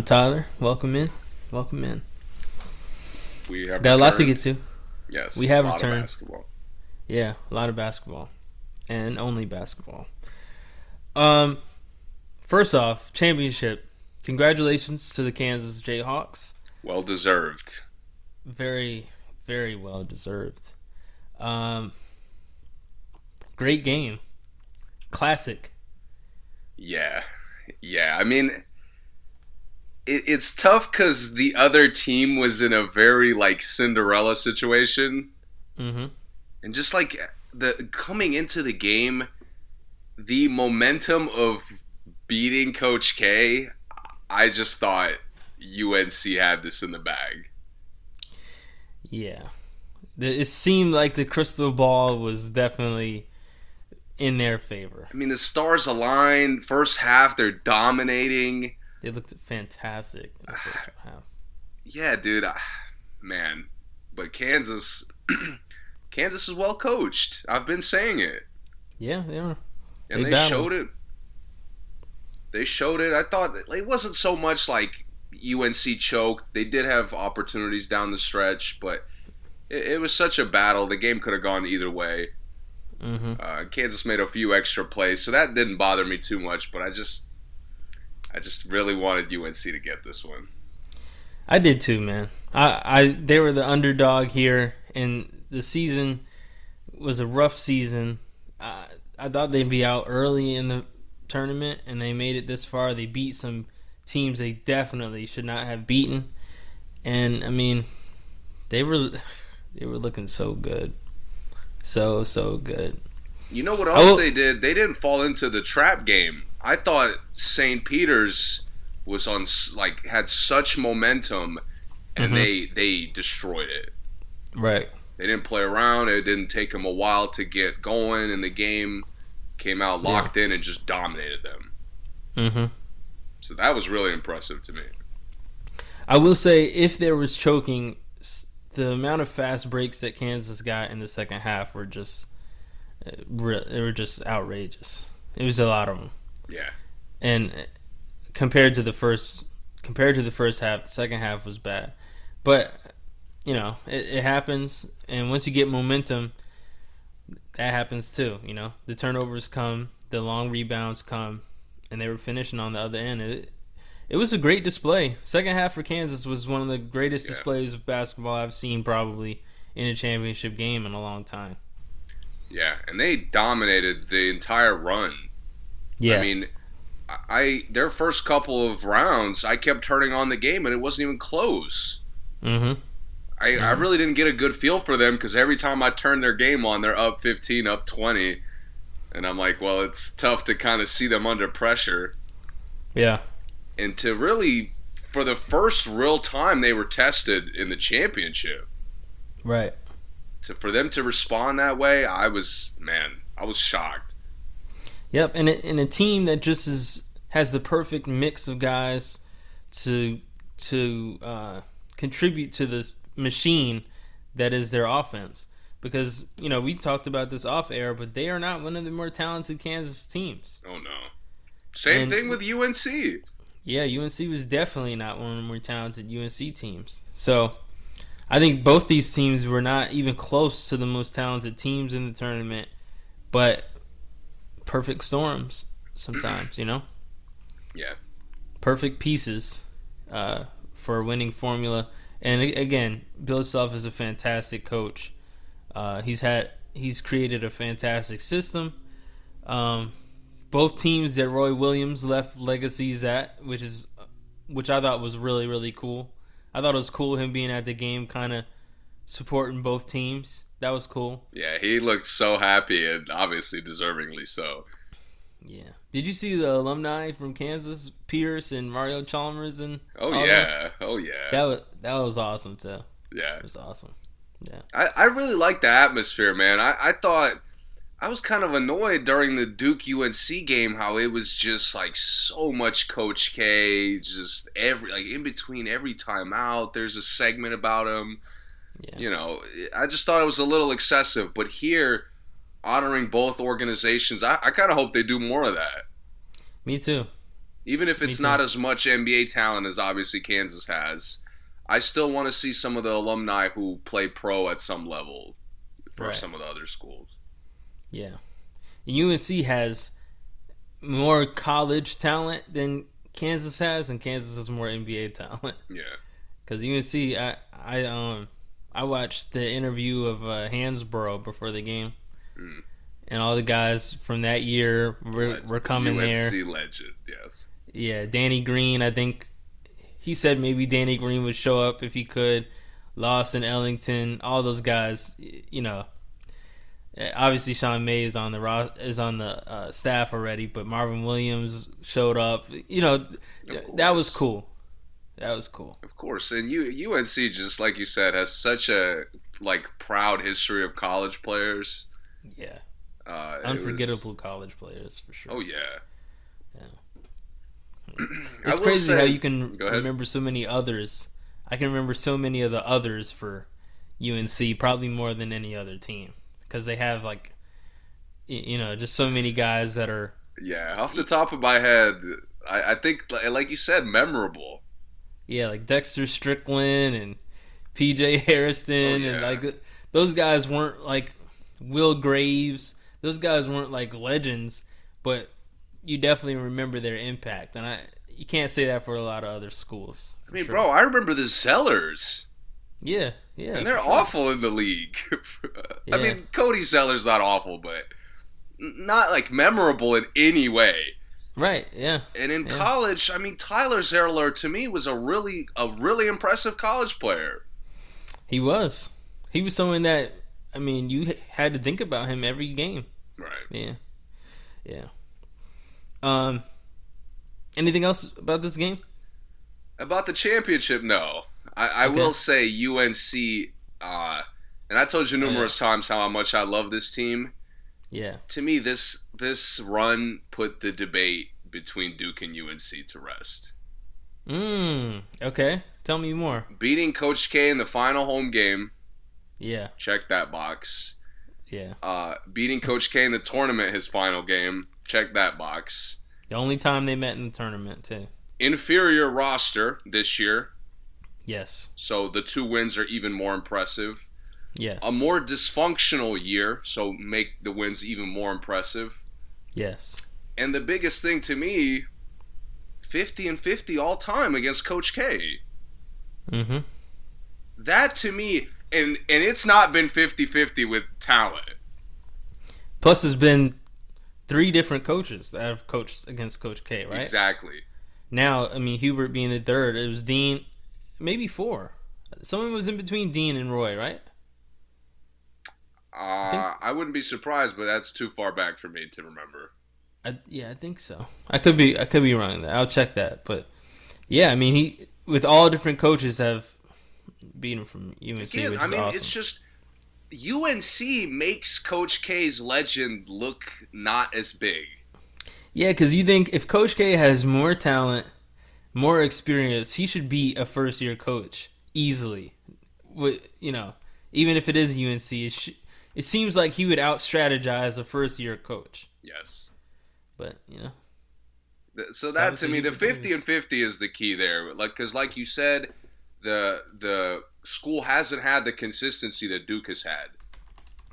I'm Tyler. Welcome in. Welcome in. We have got a lot to get to. Yes, we have a lot returned. Of basketball. Yeah, a lot of basketball, and only basketball. Um, first off, championship. Congratulations to the Kansas Jayhawks. Well deserved. Very, very well deserved. Um, great game. Classic. Yeah, yeah. I mean, it, it's tough because the other team was in a very like Cinderella situation, Mm-hmm. and just like the coming into the game, the momentum of beating Coach K, I just thought UNC had this in the bag. Yeah. It seemed like the crystal ball was definitely in their favor. I mean, the stars aligned. First half, they're dominating. They looked fantastic in the first half. Yeah, dude, I, man. But Kansas, Kansas is well coached. I've been saying it, Yeah, they are. and They they, showed it. They showed it. I thought it wasn't so much like UNC choked. They did have opportunities down the stretch, but it, it was such a battle. The game could have gone either way. hmm Uh, Kansas made a few extra plays, so that didn't bother me too much. But I just, I just really wanted UNC to get this one. I did too, man. I, I they were the underdog here, and the season was a rough season. I, I thought they'd be out early in the tournament, and they made it this far. They beat some teams they definitely should not have beaten, and I mean, they were they were looking so good, so so good. You know what else they did? They didn't fall into the trap game. I thought St. Peter's was on like had such momentum, and Mhm. they they destroyed it. Right. They didn't play around. It didn't take them a while to get going, and the game came out locked in and just dominated them. Mm-hmm. So that was really impressive to me. I will say, if there was choking, the amount of fast breaks that Kansas got in the second half were just, uh, they were just outrageous. It was a lot of them, Yeah, and compared to the first, compared to the first half, the second half was bad. But you know, it, it happens, and once you get momentum, that happens too. You know, the turnovers come, the long rebounds come, and they were finishing on the other end. It, it was a great display. Second half for Kansas was one of the greatest Yeah. displays of basketball I've seen probably in a championship game in a long time. yeah, and they dominated the entire run. Yeah, I mean, I- I their first couple of rounds, I kept turning on the game, and it wasn't even close. mm-hmm. I, I Mhm. really didn't get a good feel for them because every time I turn their game on, they're up 15, up 20. And I'm like, well, it's tough to kind of see them under pressure. yeah, And to really, for the first real time they were tested in the championship, right. to, for them to respond that way, I was, man, I was shocked. Yep, and a, and a team that just is has the perfect mix of guys to to uh, contribute to this machine that is their offense. Because you know we talked about this off air, but they are not one of the more talented Kansas teams. Oh, no. Same And- thing with UNC. Yeah, UNC was definitely not one of the more talented UNC teams. So I think both these teams were not even close to the most talented teams in the tournament, but perfect storms sometimes, you know? Yeah. Perfect pieces uh, for a winning formula. And again, Bill Self is a fantastic coach. Uh, he's had he's created a fantastic system. Um, both teams that Roy Williams left legacies at, which is which I thought was really really cool. I thought it was cool him being at the game, kind of supporting both teams. That was cool. Yeah, he looked so happy and obviously deservingly so. Yeah. Did you see the alumni from Kansas, Pierce and Mario Chalmers and Oh, yeah. Oh, yeah. That was that was awesome too. yeah. It was awesome. Yeah. I, I really like the atmosphere, man. I, I thought I was kind of annoyed during the Duke UNC game how it was just like so much Coach K, just every like in between every timeout, there's a segment about him. Yeah. You know, I just thought it was a little excessive. But here, honoring both organizations, I, I kind of hope they do more of that. Me too. Even if it's not as much NBA talent as obviously Kansas has, I still want to see some of the alumni who play pro at some level for Right. some of the other schools. Yeah. And UNC has more college talent than Kansas has, and Kansas has more NBA talent. Yeah. Because UNC, I, I um, I watched the interview of uh, Hansbrough before the game, Mm. and all the guys from that year were, were coming UNC there. legend, yes. Yeah, Danny Green. I think he said maybe Danny Green would show up if he could. Lawson, Ellington, all those guys. You know, Uh, obviously Sean May is on the ro- is on the uh, staff already, but Marvin Williams showed up. You know, th- that was cool. That was cool. Of course, and U- UNC just like you said has such a like proud history of college players. Yeah, Uh, it was- unforgettable college players for sure. oh yeah. Yeah. It's crazy say- how you can remember so many others. I can remember so many of the others for UNC, probably more than any other team, because they have like, you know, just so many guys that are. Yeah, off the top of my head, I, I think like you said, memorable. Yeah, like Dexter Strickland and PJ Hairston, Oh, and like those guys weren't like Will Graves. Those guys weren't like legends, but you definitely remember their impact, and I you can't say that for a lot of other schools. I mean, sure. bro, I remember the Zellers. Yeah, yeah, and they're sure. awful in the league. Yeah. I mean, Cody Zeller's not awful, but not like memorable in any way. Right? Yeah. And in Yeah. college, I mean, Tyler Zeller to me was a really a really impressive college player. He was. He was someone that I mean, you had to think about him every game. Right. Yeah. Yeah. Um anything else about this game? About the championship, no. I, I Okay. will say UNC, uh, and I told you numerous times how much I love this team. Yeah. To me, this this run put the debate between Duke and UNC to rest. Mm. Okay. Tell me more. Beating Coach K in the final home game, Yeah. check that box. Yeah. Uh, beating Coach K in the tournament, his final game, check that box. The only time they met in the tournament too. Inferior roster this year, Yes. so the two wins are even more impressive. Yes. A more dysfunctional year, so make the wins even more impressive. yes. And the biggest thing to me, 50 and 50 all time against Coach K. Mhm. That to me, and and it's not been 50-50 with talent. Plus there's been three different coaches that have coached against Coach K, right? Exactly. Now, I mean Hubert being the third, it was Dean maybe four. Someone was in between Dean and Roy, right? Uh, I wouldn't be surprised, but that's too far back for me to remember. I, yeah, I think so. I could be I could be wrong. I'll check that. But yeah, I mean he with all different coaches have beaten from UNC, Again, I mean, awesome. it's just UNC makes Coach K's legend look not as big. yeah, because you think if Coach K has more talent, more experience, he should be a first year coach easily. With you know, even if it is UNC, it, sh- it seems like he would out strategize a first year coach. Yes. But you know, So that to me, the fifty and fifty is the key there. Like, because like you said, the the school hasn't had the consistency that Duke has had.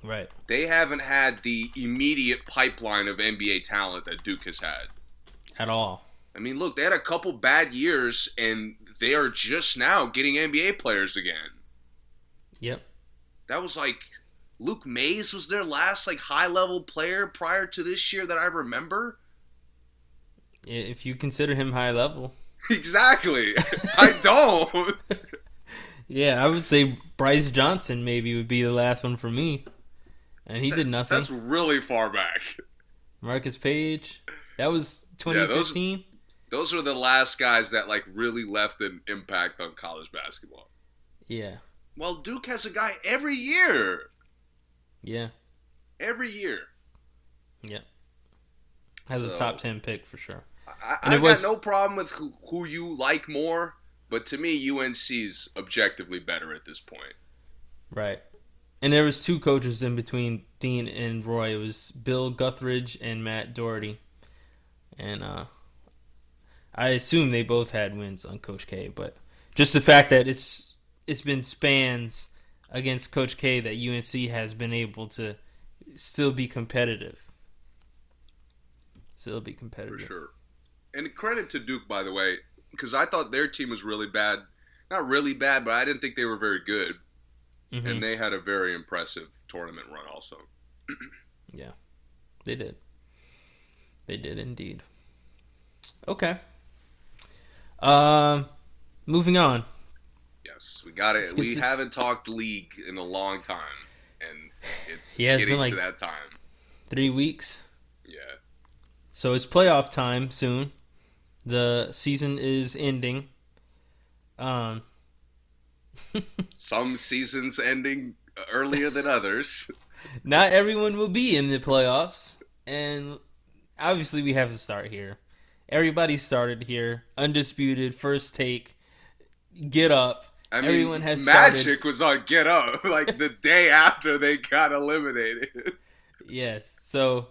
right? They haven't had the immediate pipeline of NBA talent that Duke has had. At all. I mean, look, they had a couple bad years, and they are just now getting NBA players again. Yep. That was like Luke Mays was their last like high level player prior to this year that I remember. If you consider him high level. Exactly. I don't. Yeah, I would say Brice Johnson maybe would be the last one for me. And he did nothing. That's really far back. Marcus Paige. That was Yeah, those- 2015. Those were the last guys that like really left an impact on college basketball. Yeah. Well, Duke has a guy every year. Yeah. Every year. Yeah. Has So- a top 10 pick for sure. I, I got was- no problem with who, who you like more, but to me, UNC's objectively better at this point. Right. And there was two coaches in between Dean and Roy. It was Bill Guthridge and Matt Doherty. And uh I assume they both had wins on Coach K, but just the fact that it's it's been spans against Coach K that UNC has been able to still be competitive. Still be competitive. For sure. And credit to Duke, by the way, because I thought their team was really bad. Not really bad, but I didn't think they were very good. Mhm. And they had a very impressive tournament run, also. Yeah, they did. They did indeed. Okay. Um, moving on. Yes, we got it. We to- haven't talked league in a long time, and it's Yeah, it's getting been like- to that time. Three weeks. Yeah. So it's playoff time soon. The season is ending. Um, Some seasons ending earlier than others. not everyone will be in the playoffs, and obviously we have to start here. Everybody started here, undisputed, first take. Get up. I mean, Everyone has Magic started- was on Get Up like the day after they got eliminated. Yes. So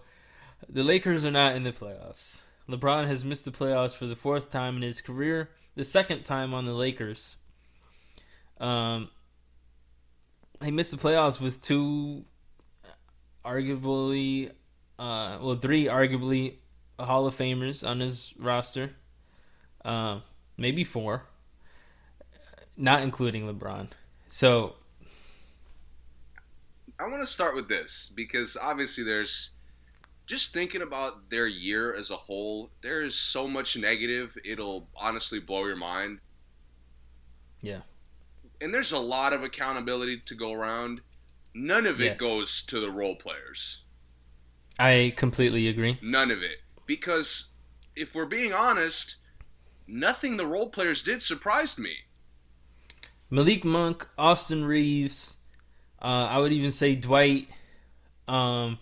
the Lakers are not in the playoffs. LeBron has missed the playoffs for the fourth time in his career, the second time on the Lakers. Um, he missed the playoffs with two, arguably, uh, well, three arguably Hall of Famers on his roster. Um, maybe four, not including LeBron. So I want to start with this because obviously there's just thinking about their year as a whole. There is so much negative; it'll honestly blow your mind. Yeah. And there's a lot of accountability to go around. None of it Yes. goes to the role players. I completely agree. None of it. Because if we're being honest, nothing the role players did surprised me. Malik Monk, Austin Reaves, uh, I would even say Dwight. Um,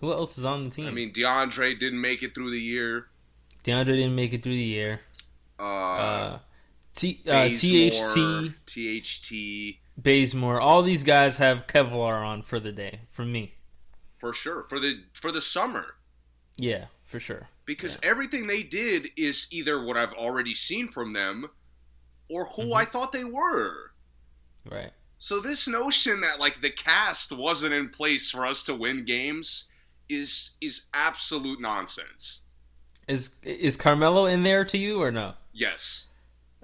who else is on the team? I mean, DeAndre didn't make it through the year. DeAndre didn't make it through the year. Uh, Uh, T, uh, THT, THT, Bazemore, all these guys have Kevlar on for the day. For me, for sure for the for the summer yeah, for sure. because everything they did is either what I've already seen from them or who Mm-hmm. I thought they were. Right. So this notion that like the cast wasn't in place for us to win games is is absolute nonsense. Is is Carmelo in there to you or no? Yes.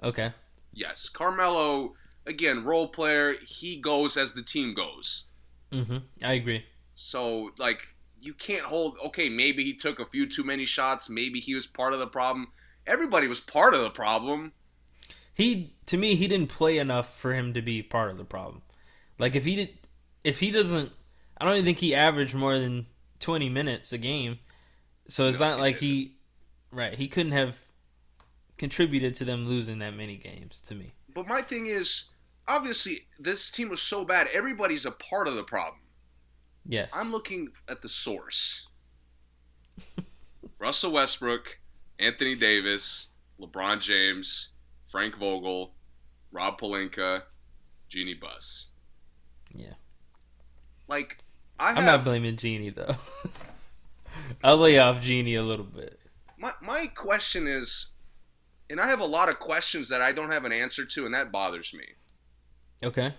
Okay. Yes. Carmelo again, role player, he goes as the team goes. Mm-hmm. I agree. So like you can't hold okay, maybe he took a few too many shots, maybe he was part of the problem. Everybody was part of the problem. He to me he didn't play enough for him to be part of the problem. Like if he did if he doesn't I don't even think he averaged more than 20 minutes a game. So it's No, not he like he right, he couldn't have contributed to them losing that many games to me. But my thing is obviously this team was so bad, everybody's a part of the problem. Yes. I'm looking at the source. Russell Westbrook, Anthony Davis, LeBron James, Frank Vogel, Rob Pelinka, Jeanie Buss. Yeah. Like I I'm have not blaming Jeanie though. I'll lay off Jeanie a little bit. my my question is and I have a lot of questions that I don't have an answer to and that bothers me. Okay.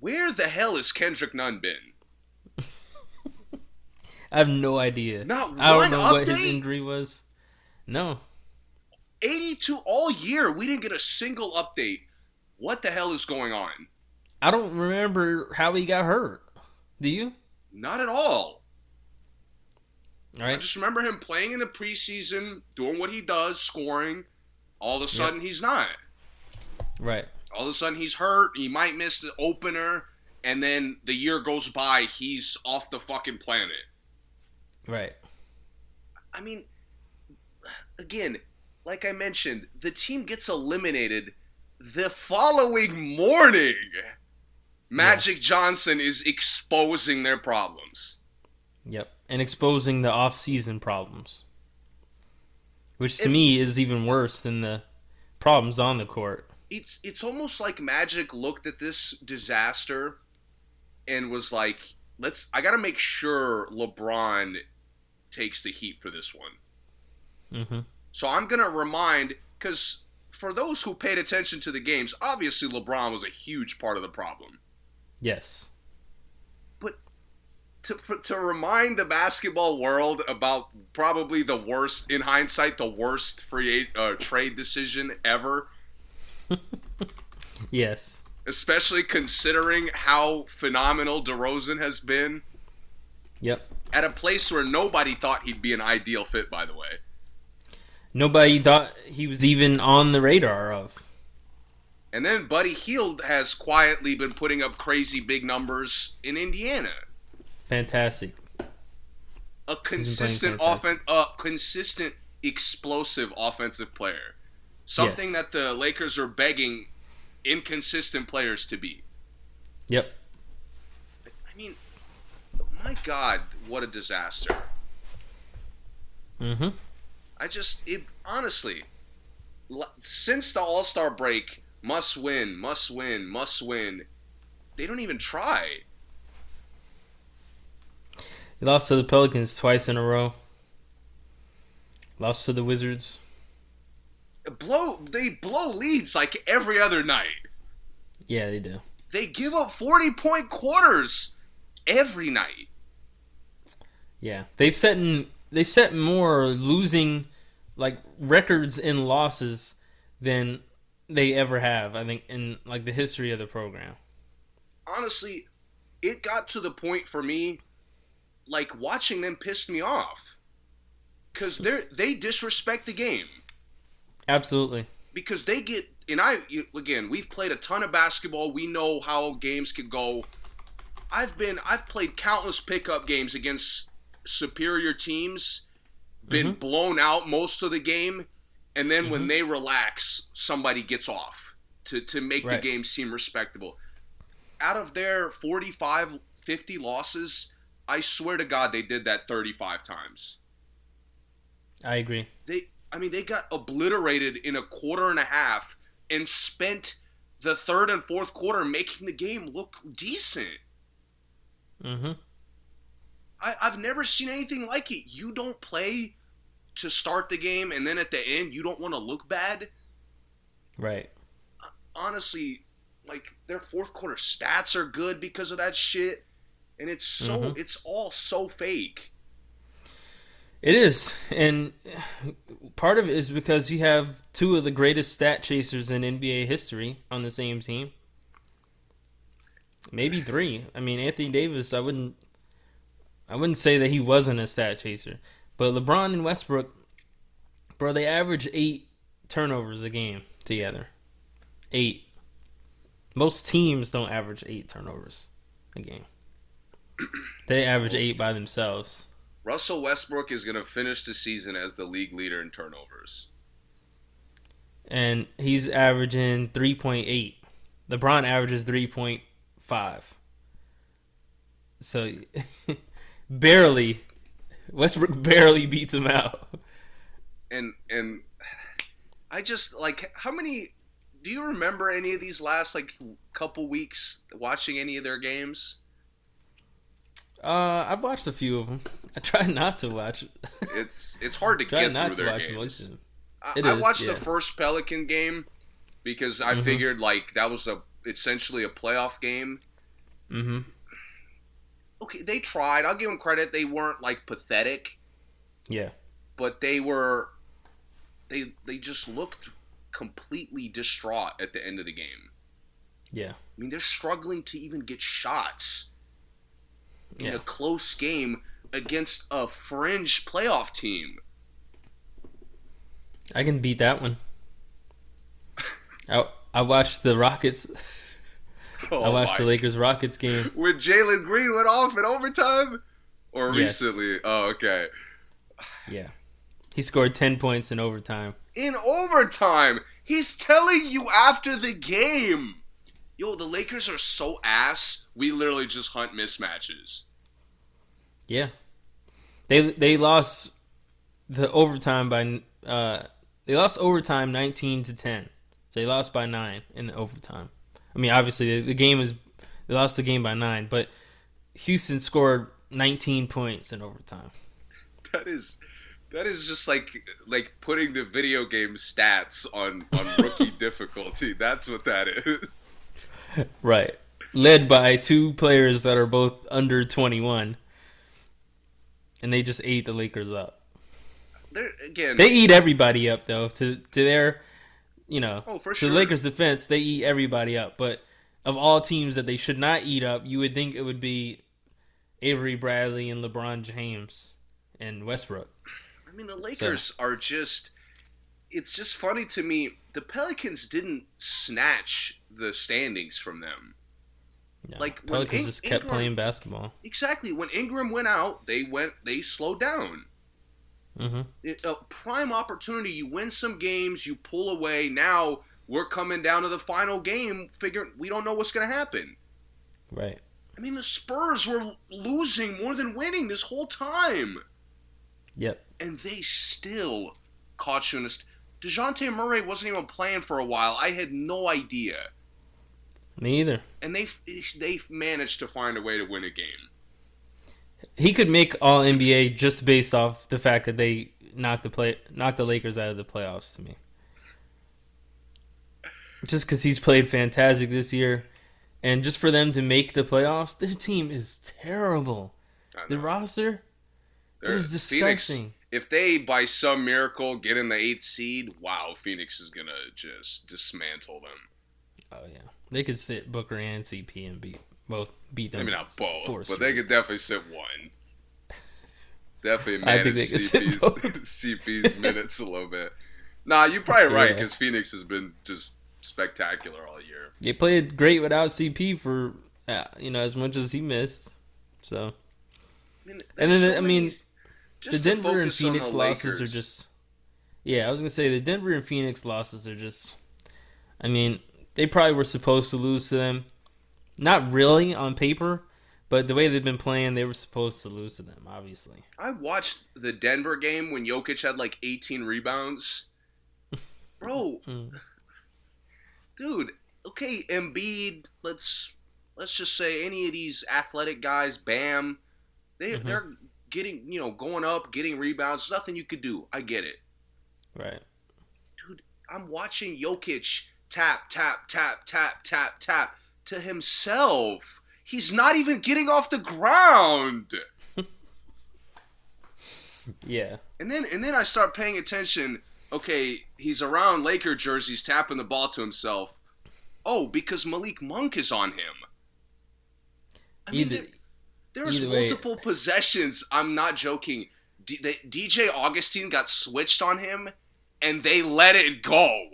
Where the hell has Kendrick Nunn been? I have no idea. Not I don't know what his injury was. No. 82 all year. We didn't get a single update. What the hell is going on? I don't remember how he got hurt. Do you? Not at all. All I just remember him playing in the preseason, doing what he does, scoring. All of a sudden, he's not. Right. All of a sudden, he's hurt. He might miss the opener, and then the year goes by. He's off the fucking planet. Right. I mean, again, like I mentioned, the team gets eliminated the following morning. Magic Johnson is exposing their problems. Yep. And exposing the off-season problems, which to me is even worse than the problems on the court. it's it's almost like Magic looked at this disaster and was like, "Let's. I got to make sure LeBron takes the heat for this one." Mm-hmm. So I'm gonna remind because for those who paid attention to the games, obviously LeBron was a huge part of the problem. Yes. But to for, to remind the basketball world about probably the worst, in hindsight, the worst free uh, trade decision ever. yes. Especially considering how phenomenal DeRozan has been. Yep. At a place where nobody thought he'd be an ideal fit, by the way. Nobody thought he was even on the radar of. And then Buddy Hield has quietly been putting up crazy big numbers in Indiana. Fantastic. A consistent offense, a consistent explosive offensive player. Something yes. that the Lakers are begging inconsistent players to be. Yep. I mean, my God, what a disaster. Mm-hmm. I just, it, honestly, since the All Star break, must win, must win, must win. They don't even try. They lost to the Pelicans twice in a row. Lost to the Wizards. Blow they blow leads like every other night. Yeah, they do. They give up 40 point quarters every night. Yeah. They've set in, they've set more losing like records in losses than they ever have, I think, in like the history of the program. Honestly, it got to the point for me, like watching them pissed me off, because they they disrespect the game. Absolutely. Because they get and I again, we've played a ton of basketball. We know how games can go. I've been I've played countless pickup games against superior teams, been mm-hmm. blown out most of the game, and then mm-hmm. when they relax, somebody gets off to, to make right. the game seem respectable. Out of their 45, 50 losses, I swear to God they did that 35 times. I agree. They I mean they got obliterated in a quarter and a half and spent the third and fourth quarter making the game look decent. Mm-hmm. I, I've never seen anything like it. You don't play to start the game and then at the end you don't want to look bad. Right. Honestly, like their fourth quarter stats are good because of that shit and it's so mm-hmm. it's all so fake. It is. And part of it is because you have two of the greatest stat chasers in NBA history on the same team. Maybe three. I mean, Anthony Davis, I wouldn't I wouldn't say that he wasn't a stat chaser. But LeBron and Westbrook, bro, they average eight turnovers a game together. Eight. Most teams don't average eight turnovers a game. They average eight by themselves. Russell Westbrook is going to finish the season as the league leader in turnovers. And he's averaging 3.8. LeBron averages 3.5. So barely Westbrook barely beats him out. And and I just like how many do you remember any of these last like couple weeks watching any of their games? Uh, I've watched a few of them. I try not to watch. it's it's hard to get not through to their watch games. Most of them. I, I watched yeah. the first Pelican game because I mm-hmm. figured like that was a essentially a playoff game. Mm-hmm okay, they tried. I'll give them credit. They weren't like pathetic. Yeah. But they were they they just looked completely distraught at the end of the game. Yeah. I mean, they're struggling to even get shots in yeah. a close game against a fringe playoff team. I can beat that one. I I watched the Rockets Oh I watched the Lakers Rockets game when Jalen Green went off in overtime, or yes. recently. Oh, okay. Yeah, he scored ten points in overtime. In overtime, he's telling you after the game. Yo, the Lakers are so ass. We literally just hunt mismatches. Yeah, they they lost the overtime by uh they lost overtime nineteen to ten. So they lost by nine in the overtime. I mean, obviously the, the game is they lost the game by nine, but Houston scored 19 points in overtime. That is That is just like like putting the video game stats on on rookie difficulty. That's what that is. Right. Led by two players that are both under 21. And they just ate the Lakers up. They're again. They eat everybody up though. To to their you know, Oh, for sure. the Lakers defense, they eat everybody up, but of all teams that they should not eat up, you would think it would be Avery Bradley and LeBron James and Westbrook. I mean, the Lakers are just. It's just funny to me. The Pelicans didn't snatch the standings from them. No, Like, when Pelicans In- just kept Ingram- playing basketball. Exactly. When Ingram went out, they went. They slowed down. Hmm It- a prime opportunity. You win some games, you pull away. Now we're coming down to the final game. Figuring we don't know what's going to happen. Right. I mean, the Spurs were losing more than winning this whole time, Yep. and they still caught you in. Dejounte Murray wasn't even playing for a while. I had no idea, Me either. and they they managed to find a way to win a game. He could make all NBA just based off the fact that they knocked the play knocked the Lakers out of the playoffs to me. Just because he's played fantastic this year, and just for them to make the playoffs, their team is terrible. The roster They're- is Phoenix- disgusting. if they by some miracle get in the eighth seed, wow, Phoenix is gonna just dismantle them. Oh yeah, they could sit Booker and CP and beat both beat them. I mean, not both, but straight. they could definitely sit one. Definitely manage they could sit CP's. CP's minutes a little bit. Nah, you're probably right Yeah. because Phoenix has been just spectacular all year. They played great without CP for uh, you know as much as he missed. So I mean, And then, so I many- mean, the Denver and Phoenix losses are just yeah. I was gonna say the Denver and Phoenix losses are just. I mean, they probably were supposed to lose to them. Not really on paper, but the way they've been playing, they were supposed to lose to them. Obviously, I watched the Denver game when Jokic had like 18 rebounds. Bro, Mm. dude, okay, Embiid, let's let's just say any of these athletic guys, Bam, they Mhm. they're getting, you know, going up, getting rebounds, There's nothing you could do. I get it. right? Dude, I'm watching Jokic tap, tap, tap, tap, tap, tap to himself. He's not even getting off the ground. Yeah, And then and then I start paying attention. Okay, he's around Laker jerseys tapping the ball to himself. Oh, because Malik Monk is on him. I mean, either there, there's either way- multiple possessions. I'm not joking. D- they, DJ Augustin got switched on him, and they let it go.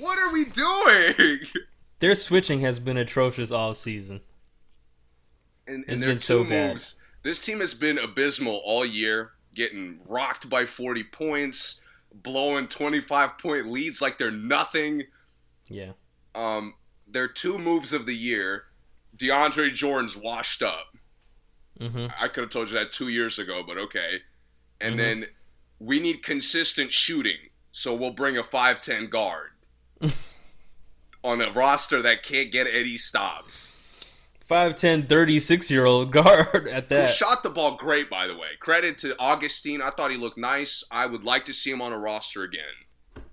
what are we doing? their switching has been atrocious all season. And, It's and their been so two bad. This team has been abysmal all year, getting rocked by 40 points, blowing 25 point leads like they're nothing. Yeah, Um, their two moves of the year, DeAndre Jordan's washed up. hmm I could have told you that two years ago, but okay. And Mhm. then we need consistent shooting, so we'll bring a 5'10 guard on a roster that can't get any stops. 5'10", 36 year old guard at Who that. shot the ball great, by the way. Credit to Augustin. I thought he looked nice. I would like to see him on a roster again.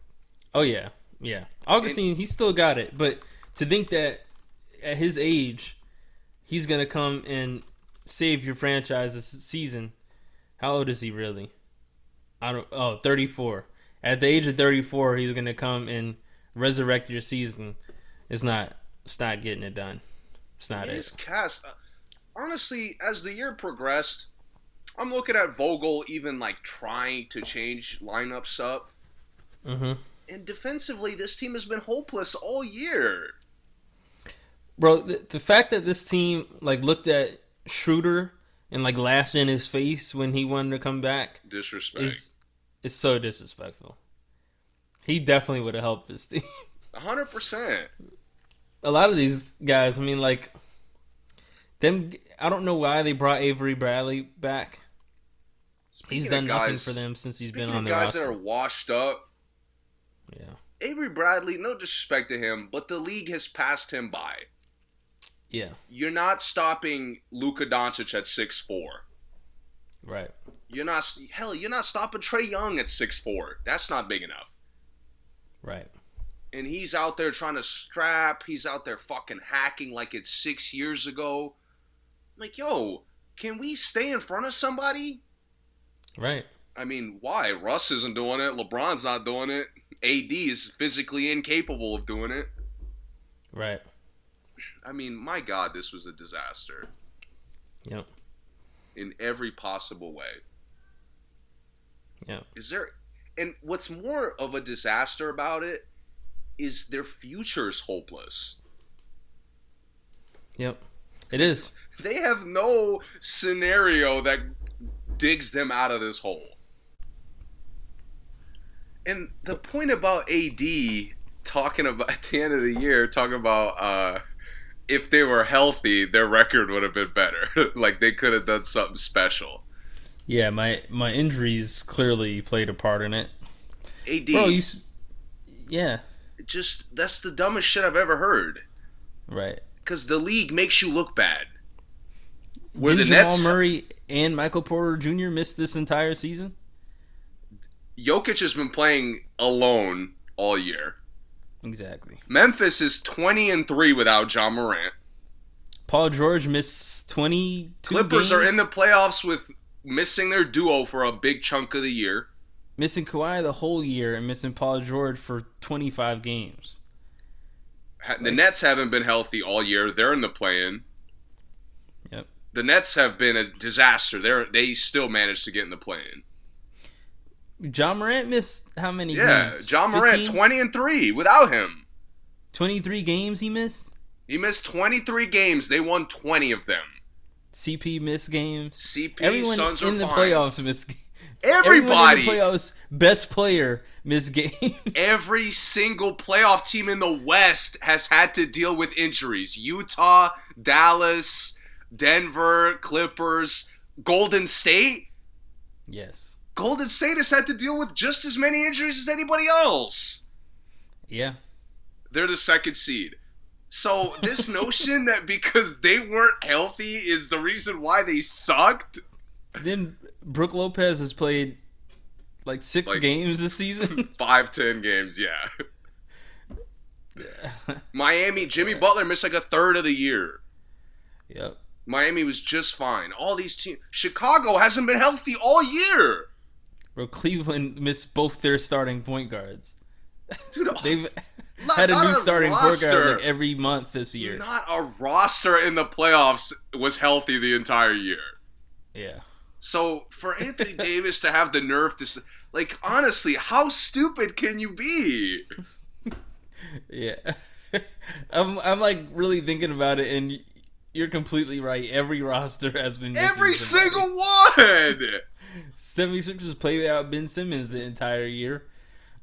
Oh yeah, yeah. Augustin, he still got it, but to think that at his age, he's gonna come and save your franchise this season. How old is he really? I don't. Oh, 34. At the age of 34, he's gonna come and resurrect your season. It's not. It's not getting it done. It's not His it. cast, uh, honestly, as the year progressed, I'm looking at Vogel even like trying to change lineups up. hmm And defensively, this team has been hopeless all year. Bro, the, the fact that this team like looked at Schroeder and like laughed in his face when he wanted to come back Disrespect. is is so disrespectful. He definitely would have helped this team. 100%. A lot of these guys, I mean, like them. I don't know why they brought Avery Bradley back. Speaking He's done nothing for them since he's been on the guys roster. that are washed up, yeah, Avery Bradley, no disrespect to him, but the league has passed him by. yeah, You're not stopping Luka Doncic at six four. Right. You're not hell. You're not stopping Trae Young at six four. That's not big enough. Right. And he's out there trying to strap. He's out there fucking hacking like it's six years ago. I'm like, yo, can we stay in front of somebody? Right. I mean, why? Russ isn't doing it. LeBron's not doing it. AD is physically incapable of doing it. Right. I mean, my God, this was a disaster Yep. in every possible way. Yeah. Is there, and what's more of a disaster about it is their future's hopeless. Yep. It is. They have no scenario that digs them out of this hole. And the point about AD talking about at the end of the year, talking about uh, if they were healthy, their record would have been better. like they could have done something special. Yeah, my my injuries clearly played a part in it. AD, Bro, you Yeah. just that's the dumbest shit I've ever heard. Right. Because the league makes you look bad. Where Didn't the Jamal Nets, Murray and Michael Porter Jr. miss this entire season? Jokic has been playing alone all year. Exactly. Memphis is twenty and three without Ja Morant. Paul George missed twenty. Clippers are in the playoffs with missing their duo for a big chunk of the year. missing Kawhi the whole year and missing Paul George for 25 games. The Nets haven't been healthy all year. They're in the play-in. Yep. The Nets have been a disaster. They're they still managed to get in the play-in. Ja Morant missed how many Yeah, games? Ja Morant 15? twenty and three without him. 23 games he missed. He missed twenty three games. They won twenty of them. CP missed games. CP Everyone Suns are in the fine. playoffs missed. Everyone Everybody, in the playoffs, best player missed games. every single playoff team in the West has had to deal with injuries. Utah, Dallas, Denver, Clippers, Golden State. yes. Golden State has had to deal with just as many injuries as anybody else. Yeah. They're the second seed. So this notion that because they weren't healthy is the reason why they sucked. Then Brook Lopez has played like six Like- games this season. Five, ten games, yeah. Miami, Jimmy Butler missed like a third of the year. yep. Miami was just fine. All these teams. Chicago hasn't been healthy all year. Bro, Cleveland missed both their starting point guards. Dude, They've Not- had a new a starting point guard roster. like every month this year. not a roster in the playoffs was healthy the entire year. Yeah. So for Anthony Davis to have the nerve to, like, honestly, how stupid can you be? Yeah. I'm I'm like really thinking about it and you're completely right. Every roster has been Every somebody. single one. 76ers played without Ben Simmons the entire year.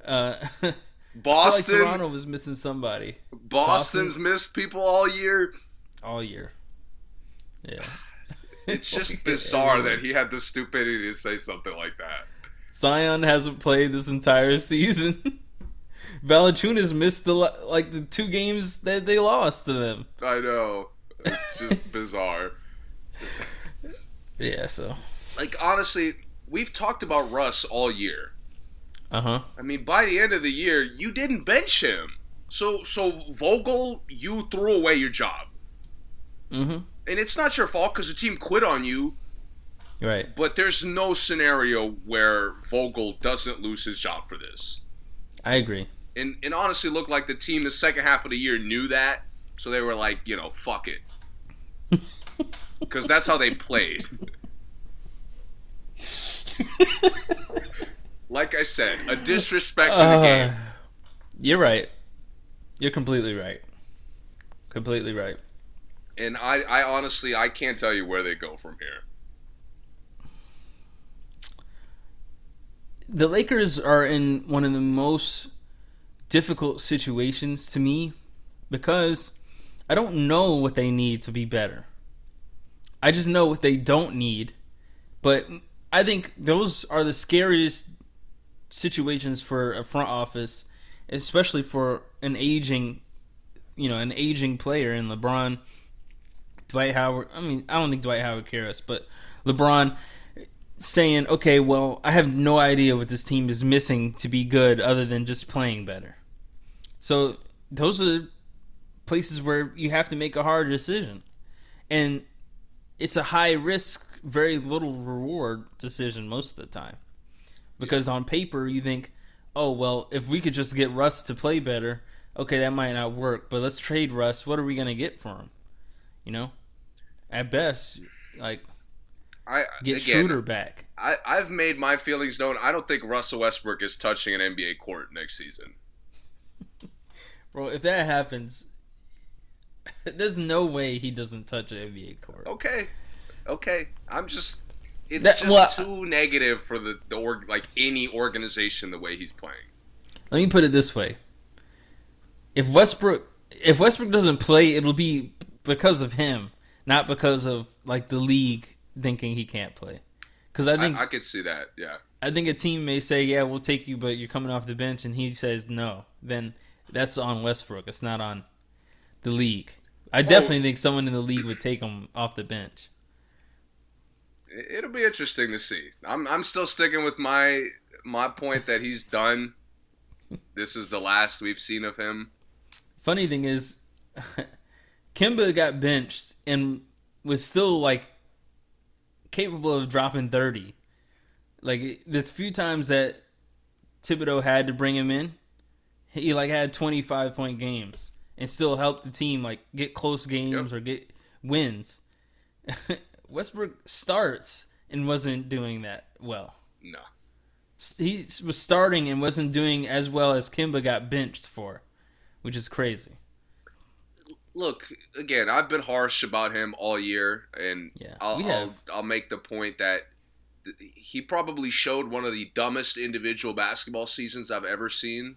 Uh Feel like Boston, Toronto was missing somebody Boston's missed people all year. all year. Yeah. It's just bizarre that he had the stupidity to say something like that. Zion hasn't played this entire season. Valanciunas missed the like the two games that they lost to them. I know. It's just bizarre. Yeah, so Like honestly, we've talked about Russ all year. Uh huh. I mean, by the end of the year, you didn't bench him. So so Vogel, you threw away your job. Mm-hmm. And it's not your fault because the team quit on you, Right. but there's no scenario where Vogel doesn't lose his job for this. I agree. And and honestly looked like the team the second half of the year knew that. So they were like, you know, fuck it. Because that's how they played. like I said, a disrespect to the Uh, game. You're right. You're completely right. Completely right. And I, I honestly, I can't tell you where they go from here. The Lakers are in one of the most difficult situations to me because I don't know what they need to be better. I just know what they don't need. But I think those are the scariest situations for a front office, especially for an aging, you know, an aging player in LeBron, Dwight Howard. I mean, I don't think Dwight Howard cares, but LeBron. saying, okay, well, I have no idea what this team is missing to be good other than just playing better. So those are places where you have to make a hard decision. And it's a high risk, very little reward decision most of the time. Because on paper, you think, oh, well, if we could just get Russ to play better, okay, that might not work, but let's trade Russ. What are we going to get for him? You know? At best, like, I get again, Schroeder back. I, I've made my feelings known. I don't think Russell Westbrook is touching an NBA court next season. Bro, if that happens, there's no way he doesn't touch an NBA court. Okay, okay. I'm just. It's That- just well, too negative for the, the org, like any organization the way he's playing. Let me put it this way: if Westbrook, if Westbrook doesn't play, it'll be because of him, not because of like the league thinking he can't play. Because I think I, I could see that. Yeah. I think a team may say, "Yeah, we'll take you, but you're coming off the bench," and he says no. Then that's on Westbrook. It's not on the league. I oh. definitely think someone in the league would take him off the bench. It- It'll be interesting to see. I'm I'm still sticking with my my point that he's done. This is the last we've seen of him. Funny thing is, Kemba got benched and was still like capable of dropping thirty. Like the few times that Thibodeau had to bring him in, he like had twenty five point games and still helped the team like get close games Yep. or get wins. Westbrook starts and wasn't doing that well. No. He was starting and wasn't doing as well as Kemba got benched for, which is crazy. Look, again, I've been harsh about him all year, and Yeah, I'll, I'll. I'll make the point that he probably showed one of the dumbest individual basketball seasons I've ever seen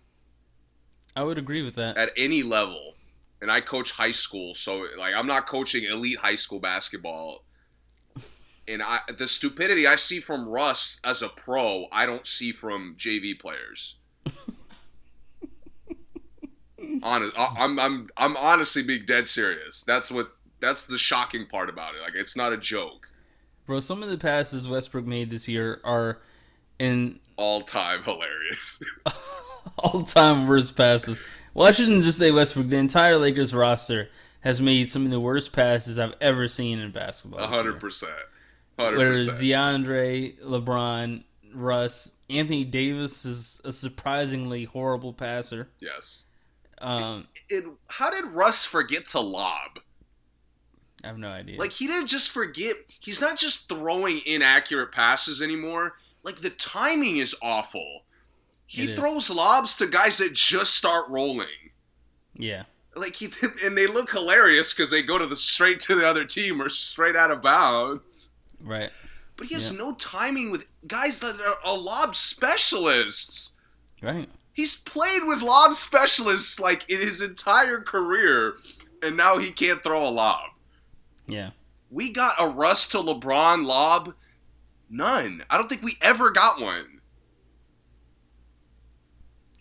I would agree with that. at any level. And I coach high school, so like I'm not coaching elite high school basketball. And I the stupidity I see from Russ as a pro, I don't see from JV players. Honest, I- I'm I'm I'm honestly being dead serious. That's what that's the shocking part about it. Like it's not a joke. Bro, some of the passes Westbrook made this year are in All time hilarious. all time worst passes. Well, I shouldn't just say Westbrook. The entire Lakers roster has made some of the worst passes I've ever seen in basketball. A hundred percent. Hundred Whether it's percent. DeAndre, LeBron, Russ, Anthony Davis is a surprisingly horrible passer. Yes. Um, It, how did Russ forget to lob? I have no idea. Like he didn't just forget. He's not just throwing inaccurate passes anymore. Like the timing is awful. He It is. throws lobs to guys that just start rolling. yeah, Like he and they look hilarious because they go to the straight to the other team or straight out of bounds. Right. But he has Yeah. no timing with guys that are, are lob specialists. Right. He's played with lob specialists like in his entire career, and now he can't throw a lob. Yeah. We got a Russ to LeBron lob. None. I don't think we ever got one.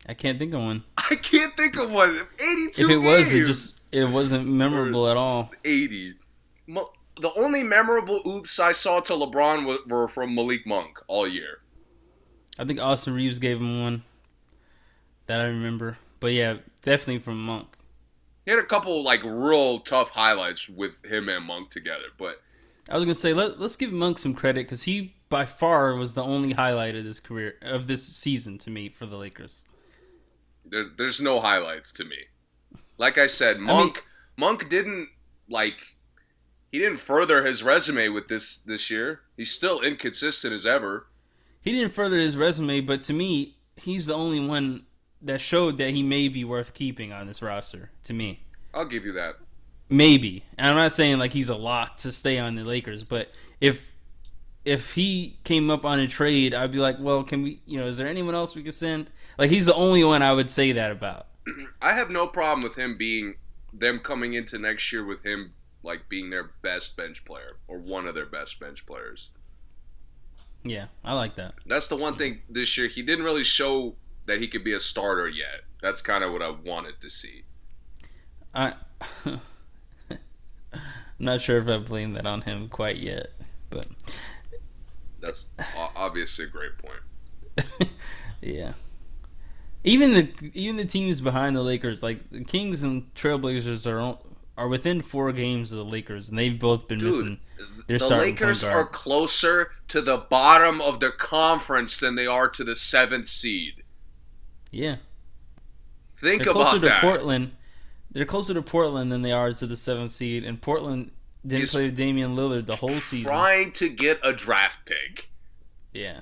I can't think of one. I can't think of one. 82 if it was, it just it wasn't memorable at all. 80. Mo- The only memorable oops I saw to LeBron were from Malik Monk all year. I think Austin Reaves gave him one that I remember. But yeah, definitely from Monk. He had a couple like real tough highlights with him and Monk together, but I was gonna say let let's give Monk some credit because he by far was the only highlight of this career of this season to me for the Lakers. there, there's no highlights to me. Like I said, Monk Monk didn't like he didn't further his resume with this this year. He's still inconsistent as ever. He didn't further his resume, but to me, he's the only one that showed that he may be worth keeping on this roster. To me, I'll give you that. maybe. And I'm not saying like he's a lock to stay on the Lakers, but if if he came up on a trade, I'd be like, well, can we? You know, is there anyone else we could send? Like he's the only one I would say that about. I have no problem with him being them coming into next year with him like being their best bench player or one of their best bench players. Yeah, I like that. That's the one thing this year he didn't really show that he could be a starter yet. That's kind of what I wanted to see. I I'm not sure if I blame that on him quite yet, but That's obviously a great point. yeah. Even the even the teams behind the Lakers, like the Kings and Trailblazers, are are within four games of the Lakers, and they've both been Dude, missing. Their the Lakers are closer to the bottom of the conference than they are to the seventh seed. Yeah, Think they're closer about to that. Portland. They're closer to Portland than they are to the seventh seed, and Portland didn't Is play with Damian Lillard the whole season. Trying to get a draft pick. Yeah,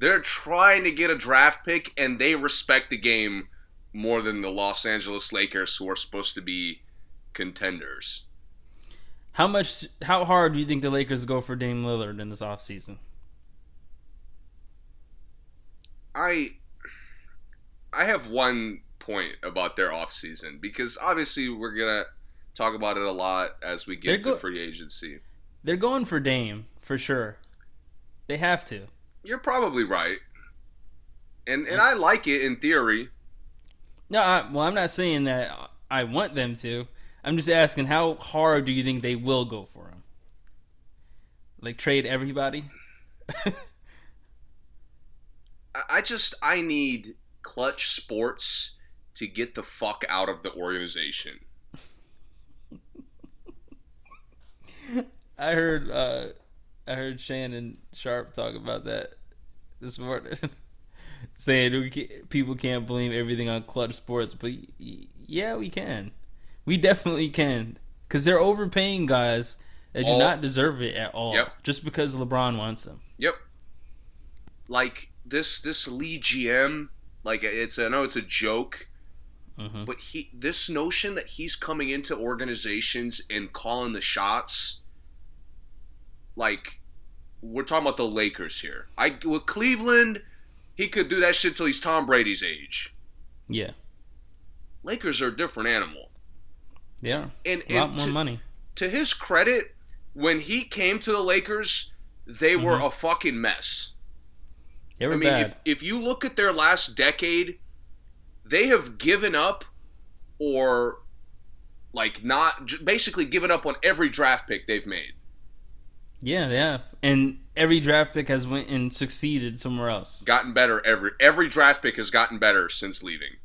They're trying to get a draft pick, and they respect the game more than the Los Angeles Lakers, who are supposed to be contenders. how much? How hard do you think the Lakers go for Dame Lillard in this offseason? I I have one point about their offseason because obviously we're gonna talk about it a lot as we get They're to free agency. They're going for Dame for sure. They have to. You're probably right. And and I like it in theory. No, I, well, I'm not saying that I want them to. I'm just asking how hard do you think they will go for him? Like trade everybody? I- just I need Klutch Sports to get the fuck out of the organization. I heard uh I heard Shannon Sharpe talk about that this morning, saying we can't, people can't blame everything on Klutch Sports, but y- yeah, we can. We definitely can, because they're overpaying guys that do not deserve it at all, Yep. just because LeBron wants them. Yep. Like this this LeGM, like it's I know it's a joke, hmm but he this notion that he's coming into organizations and calling the shots like we're talking about the Lakers here. I with Cleveland, he could do that shit till he's Tom Brady's age. Yeah, Lakers are a different animal. Yeah, And, a lot more to, money. to his credit, when he came to the Lakers, they were mm-hmm. a fucking mess. They were I mean, bad. if, if you look at their last decade, they have given up or like not basically given up on every draft pick they've made. yeah, yeah, and every draft pick has went and succeeded somewhere else. Gotten better every every draft pick has gotten better since leaving.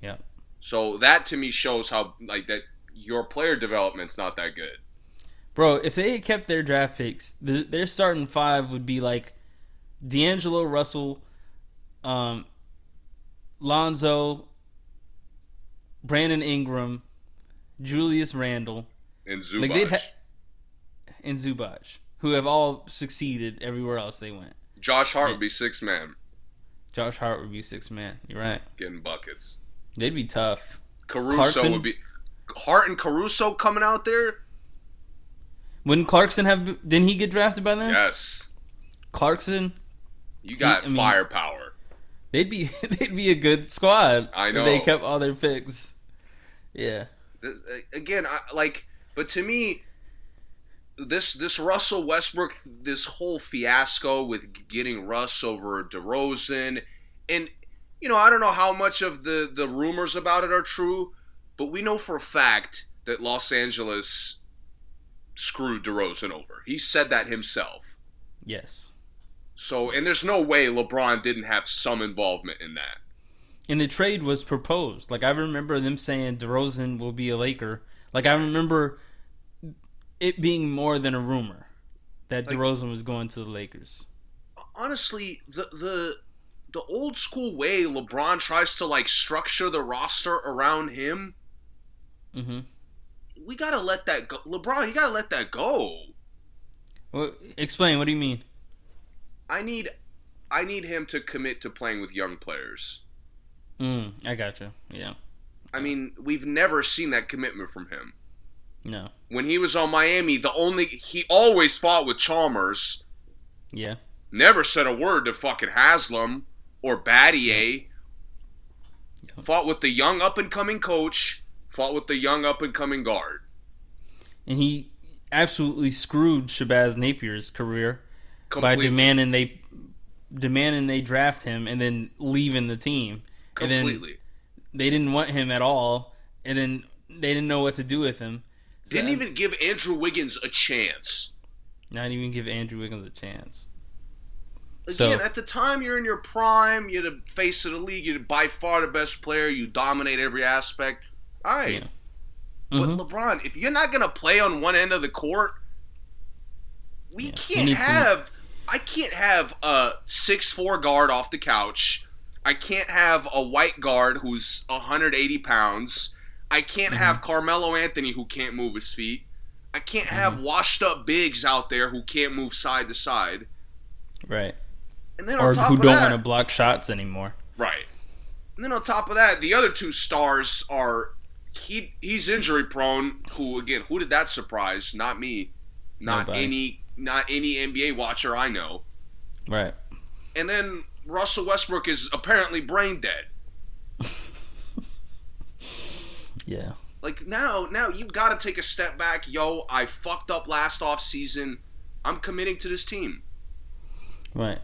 Yeah. So that to me shows how like that your player development's not that good. Bro, if they had kept their draft picks, th- their starting five would be like D'Angelo Russell, um, Lonzo, Brandon Ingram, Julius Randle, And Zubac. Like, ha- and Zubac, who have all succeeded everywhere else they went. Josh Hart would be six man Josh Hart would be six man. You're right. getting buckets. They'd be tough. Caruso Clarkson? would be Hart and Caruso coming out there. Wouldn't Clarkson have? Didn't he get drafted by them? Yes, Clarkson. you got I mean- firepower. They'd be they'd be a good squad. I if know. they kept all their picks. Yeah. Again, I, like, but to me, this this Russell Westbrook, this whole fiasco with getting Russ over DeRozan, and you know, I don't know how much of the the rumors about it are true, but we know for a fact that Los Angeles screwed DeRozan over. He said that himself. Yes. So, and there's no way LeBron didn't have some involvement in that. And the trade was proposed. Like I remember them saying DeRozan will be a Laker. Like I remember it being more than a rumor that Like- DeRozan was going to the Lakers. honestly, the the the old school way LeBron tries to like structure the roster around him, Mm-hmm. we gotta let that go. LeBron, you gotta let that go. Well, explain. What do you mean? I need, I need him to commit to playing with young players. Mm, I gotcha. Yeah. I mean, we've never seen that commitment from him. No. When he was on Miami, the only he always fought with Chalmers. Yeah. Never said a word to fucking Haslem or Battier. Yeah. Fought with the young up and coming coach. Fought with the young up and coming guard. And he absolutely screwed Shabazz Napier's career by demanding they demanding they draft him and then leaving the team. And then Completely. they didn't want him at all, and then they didn't know what to do with him. So- Didn't even give Andrew Wiggins a chance. not even give Andrew Wiggins a chance. Again, So- at the time you're in your prime, you're the face of the league, you're by far the best player, you dominate every aspect. All right. Yeah. But Mhm. LeBron, if you're not gonna play on one end of the court, we Yeah, can't some- have. I can't have a six four guard off the couch. I can't have a white guard who's 180 pounds. I can't Mm-hmm. have Carmelo Anthony who can't move his feet. I can't have Mm-hmm. washed up bigs out there who can't move side to side. Right. And then Or who don't want to block shots anymore. Right. And then on top of that, the other two stars are he he's injury prone. Who again? Who did that surprise? Not me. Not Nobody. any. Not any NBA watcher I know. Right. And then Russell Westbrook is apparently brain dead. Yeah. Like now, now you got to take a step back. Yo, I fucked up last off season. I'm committing to this team. Right.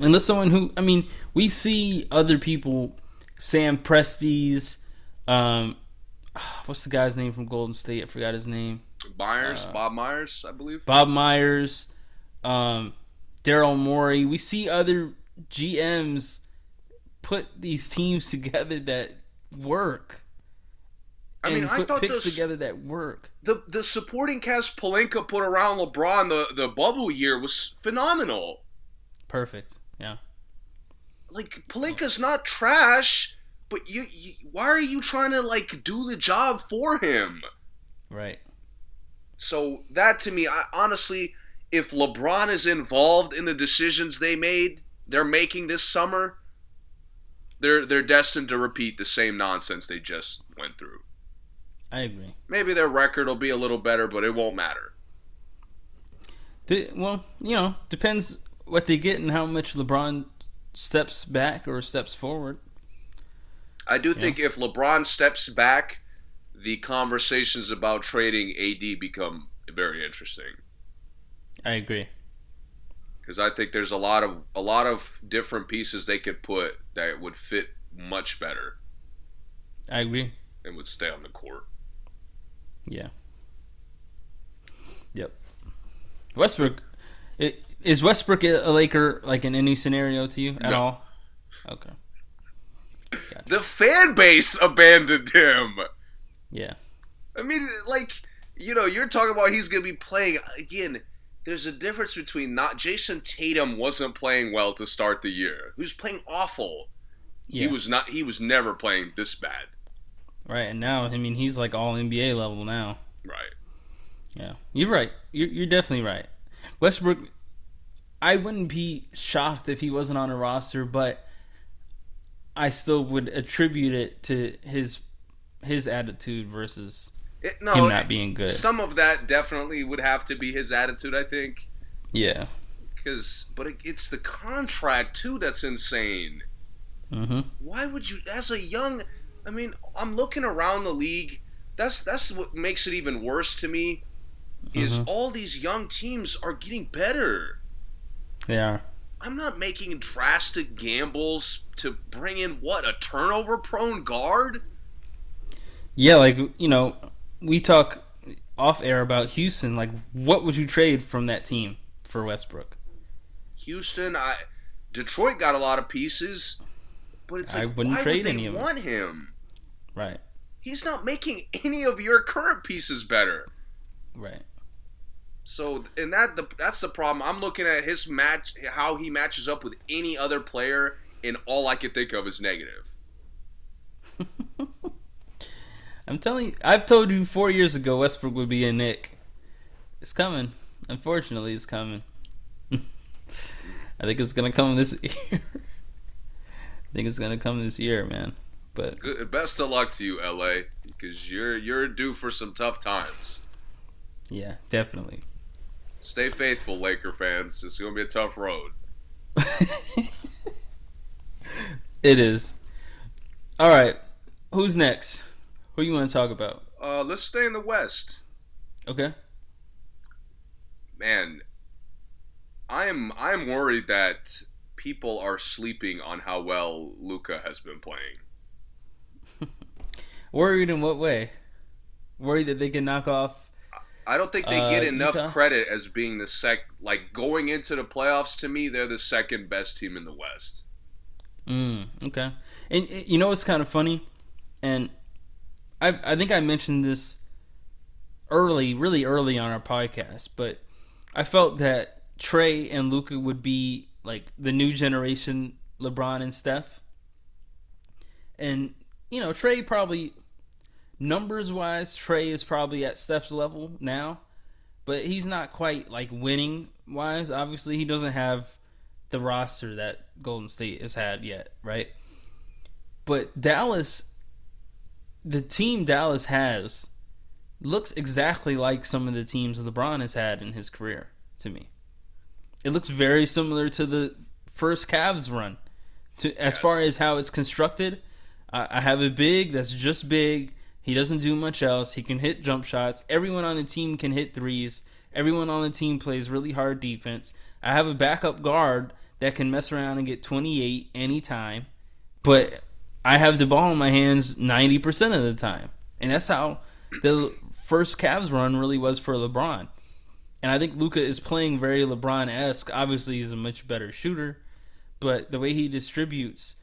And that's someone who I mean, we see other people, Sam Presti's, um, what's the guy's name from Golden State? I forgot his name. Myers, Uh, Bob Myers, I believe. Bob Myers, um, Daryl Morey. We see other GMs put these teams together that work. I mean, I thought picks this, together that work. the the supporting cast Pelinka put around LeBron the the bubble year was phenomenal. Perfect. Yeah. Like Pelinka's not trash, but you, you why are you trying to like do the job for him? Right. So that to me, I honestly, if LeBron is involved in the decisions they made, they're making this summer, they're they're destined to repeat the same nonsense they just went through. I agree. Maybe their record will be a little better, but it won't matter. D- well, you know, depends what they get and how much LeBron steps back or steps forward. I do think if LeBron steps back, the conversations about trading AD become very interesting I agree. because I think there's a lot of a lot of different pieces they could put that would fit much better I agree. and would stay on the court. Yeah. Yep. Westbrook is Westbrook a a Laker like in any scenario to you at No. all? Okay. The fan base abandoned him. Yeah. I mean, like, you know, you're talking about he's going to be playing again. There's a difference between not Jayson Tatum wasn't playing well to start the year. He was playing awful. Yeah. He was not. He was never playing this bad. right. And now, I mean, he's like all NBA level now. Right. Yeah, you're right. You're, you're definitely right. Westbrook, I wouldn't be shocked if he wasn't on a roster, but I still would attribute it to his his attitude versus It, no, him not being good. some of that definitely would have to be his attitude. I think. Yeah. Because, but it, it's the contract too that's insane. Mm-hmm. Why would you, as a young, I mean, I'm looking around the league. That's that's what makes it even worse to me. Is Mhm. all these young teams are getting better. They are. I'm not making drastic gambles to bring in what a turnover prone guard. Yeah, like you know, we talk off air about Houston. Like, what would you trade from that team for Westbrook? Houston, I Detroit got a lot of pieces, but it's like I wouldn't why trade would they any of them. want him? Right. He's not making any of your current pieces better. Right. So, and that the that's the problem. I'm looking at his match, how he matches up with any other player, and all I can think of is negative. I'm telling you, I've told you four years ago Westbrook would be a Knick. It's coming. Unfortunately, it's coming. I think it's gonna come this year. I think it's gonna come this year, man. But Good, best of luck to you, LA, because you're you're due for some tough times. yeah, definitely. Stay faithful, Laker fans. It's gonna be a tough road. it is. All right, who's next? Who you want to talk about? Uh, let's stay in the West, Okay. man. I'm I'm worried that people are sleeping on how well Luka has been playing. Worried in what way? Worried that they can knock off I don't think they Uh, get enough Utah? credit as being the sec. Like going into the playoffs, to me, they're the second best team in the West. Mm, okay. And uh, you know what's kind of funny? And I I think I mentioned this early, really early on our podcast, but I felt that Trae and Luka would be like the new generation LeBron and Steph. And you know, Trae probably numbers wise, Trae is probably at Steph's level now, but he's not quite like winning wise. Obviously, he doesn't have the roster that Golden State has had yet, right? But Dallas, the team Dallas has, looks exactly like some of the teams LeBron has had in his career to me. It looks very similar to the first Cavs run. To as Yes. far as how it's constructed, I, I have a big that's just big. He doesn't do much else. He can hit jump shots. Everyone on the team can hit threes. Everyone on the team plays really hard defense. I have a backup guard that can mess around and get 28 anytime. But I have the ball in my hands 90% of the time. And that's how the first Cavs run really was for LeBron. And I think Luka is playing very LeBron esque. Obviously, he's a much better shooter, but the way he distributes,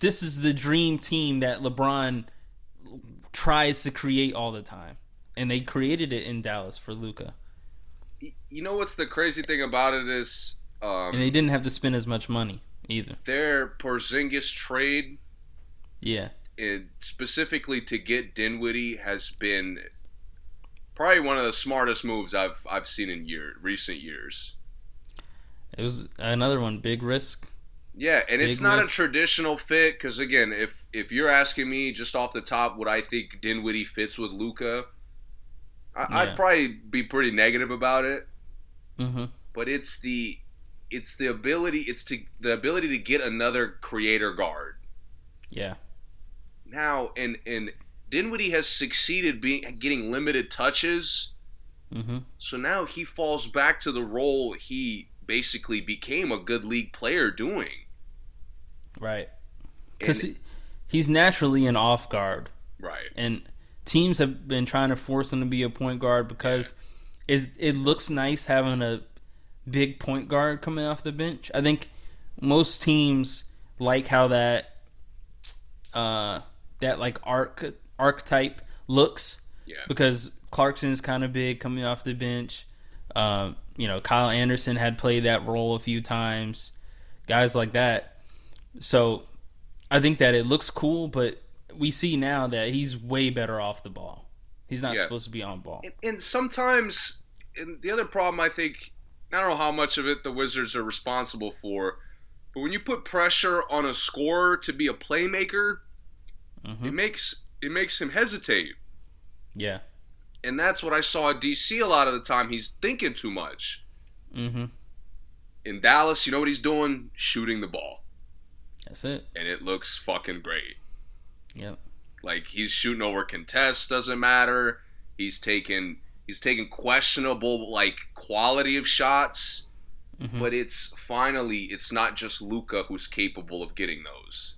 this is the dream team that LeBron tries to create all the time. And they created it in Dallas for Luka. You know what's the crazy thing about it is um, And they didn't have to spend as much money either. their Porzingis trade, Yeah. it, specifically to get Dinwiddie, has been probably one of the smartest moves I've I've seen in year recent years. It was another one, big risk. Yeah, and it's Big not a traditional fit because again, if if you're asking me just off the top, what I think Dinwiddie fits with Luka? I, Yeah. I'd probably be pretty negative about it. Mm-hmm. But it's the it's the ability it's to the ability to get another creator guard Yeah. now, and and Dinwiddie has succeeded being getting limited touches. Mm-hmm. So now he falls back to the role he basically became a good league player doing. Right. Because he, he's naturally an off guard. right. and teams have been trying to force him to be a point guard because is it looks nice having a big point guard coming off the bench. I think most teams like how that uh that like arc archetype looks Yeah. because Clarkson's kind of big coming off the bench. Um, you know, Kyle Anderson had played that role a few times. Guys like that. So I think that it looks cool, but we see now that he's way better off the ball. He's not Yeah. supposed to be on ball. And, and sometimes, and the other problem I think, I don't know how much of it the Wizards are responsible for, but when you put pressure on a scorer to be a playmaker, hmm it makes it makes him hesitate. Yeah. And that's what I saw at DC a lot of the time. He's thinking too much. hmm In Dallas, you know what he's doing? Shooting the ball. That's it. And it looks fucking great. Yep. Like he's shooting over contests, doesn't matter. He's taking he's taking questionable like quality of shots, Mhm. but it's finally it's not just Luka who's capable of getting those.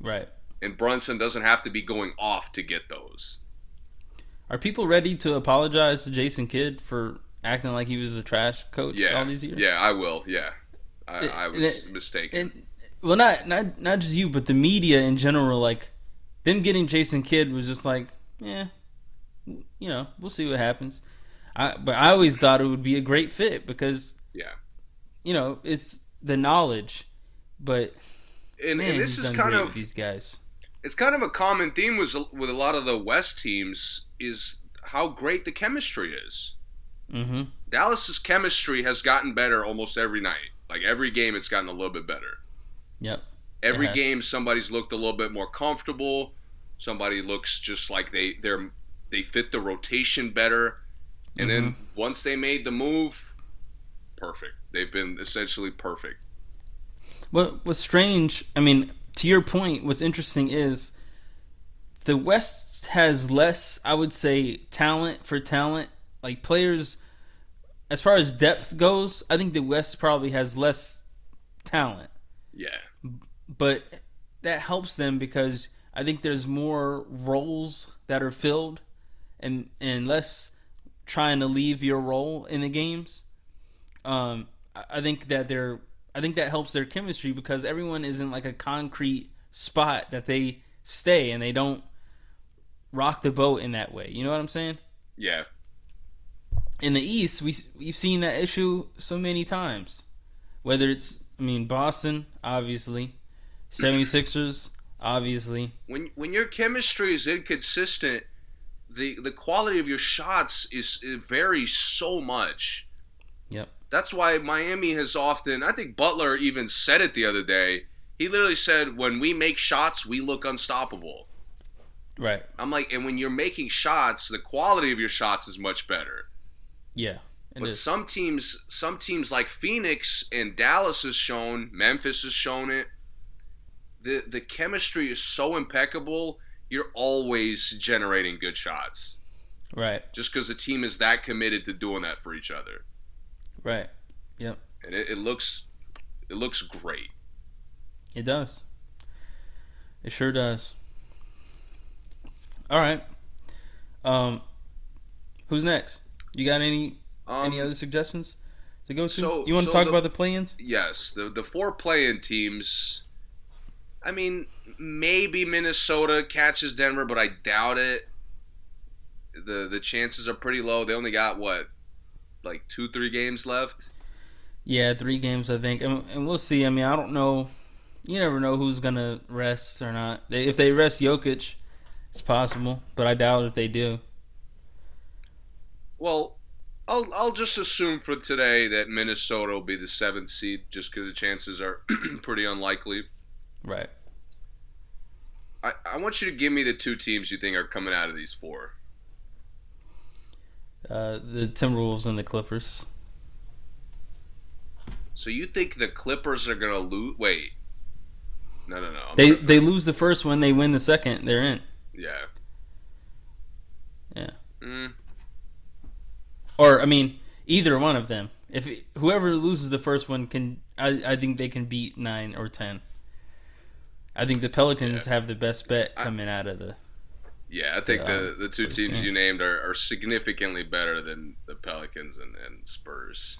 Right. And Brunson doesn't have to be going off to get those. Are people ready to apologize to Jason Kidd for acting like he was a trash coach Yeah. all these years? Yeah, I will. Yeah. I, It- I was it- mistaken. Well, not not not just you, but the media in general. Like them getting Jason Kidd was just like, yeah, you know, we'll see what happens. I but I always thought it would be a great fit because yeah. you know it's the knowledge, but And, man, and this is kind of these guys. it's kind of a common theme with with a lot of the West teams is how great the chemistry is. Mm-hmm. Dallas's chemistry has gotten better almost every night. Like every game, it's gotten a little bit better. Yep. Every game, somebody's looked a little bit more comfortable. Somebody looks just like they they're they fit the rotation better. And then Mm-hmm. once they made the move, perfect. They've been essentially perfect. What what's strange? I mean, to your point, what's interesting is the West has less, I would say, talent for talent. Like players, as far as depth goes, I think the West probably has less talent, Yeah. but that helps them because I think there's more roles that are filled, and and less trying to leave your role in the games. Um, I think that they're I think that helps their chemistry because everyone is in like a concrete spot that they stay and they don't rock the boat in that way. You know what I'm saying? Yeah. in the East, we we've seen that issue so many times. Whether it's, I mean, Boston, obviously, 76ers, obviously. When when your chemistry is inconsistent, the the quality of your shots is it varies so much. Yep. That's why Miami has often. I think Butler even said it the other day. He literally said, "When we make shots, we look unstoppable." Right. I'm like, and when you're making shots, the quality of your shots is much better. Yeah. It But is. some teams, some teams like Phoenix and Dallas has shown, Memphis has shown it. The the chemistry is so impeccable. You're always generating good shots, Right. just because the team is that committed to doing that for each other, Right. Yep. and it, it looks, it looks great. It does. It sure does. All right. Um, who's next? You got any Um, any other suggestions to go to? so- you want to talk the- about the play-ins? Yes, the the four play-in teams. I mean, maybe Minnesota catches Denver, but I doubt it. the The chances are pretty low. They only got what, like two, three games left. Yeah, three games, I think, and, and we'll see. I mean, I don't know. You never know who's gonna rest or not. They, if they rest Jokic, it's possible, but I doubt if they do. Well, I'll I'll just assume for today that Minnesota will be the seventh seed, just because the chances are pretty unlikely. Right. I, I want you to give me the two teams you think are coming out of these four. Uh, the Timberwolves and the Clippers. So you think the Clippers are gonna lose? Wait, no, no, no. I'm They tripping. they lose the first one, they win the second, they're in. yeah, Yeah. mm, Or I mean, either one of them. If whoever loses the first one can, I I think they can beat nine or ten. I think the Pelicans Yeah. have the best bet I- coming out of the. yeah. I think Yeah, the the um, two teams game. you named are, are significantly better than the Pelicans and, and Spurs.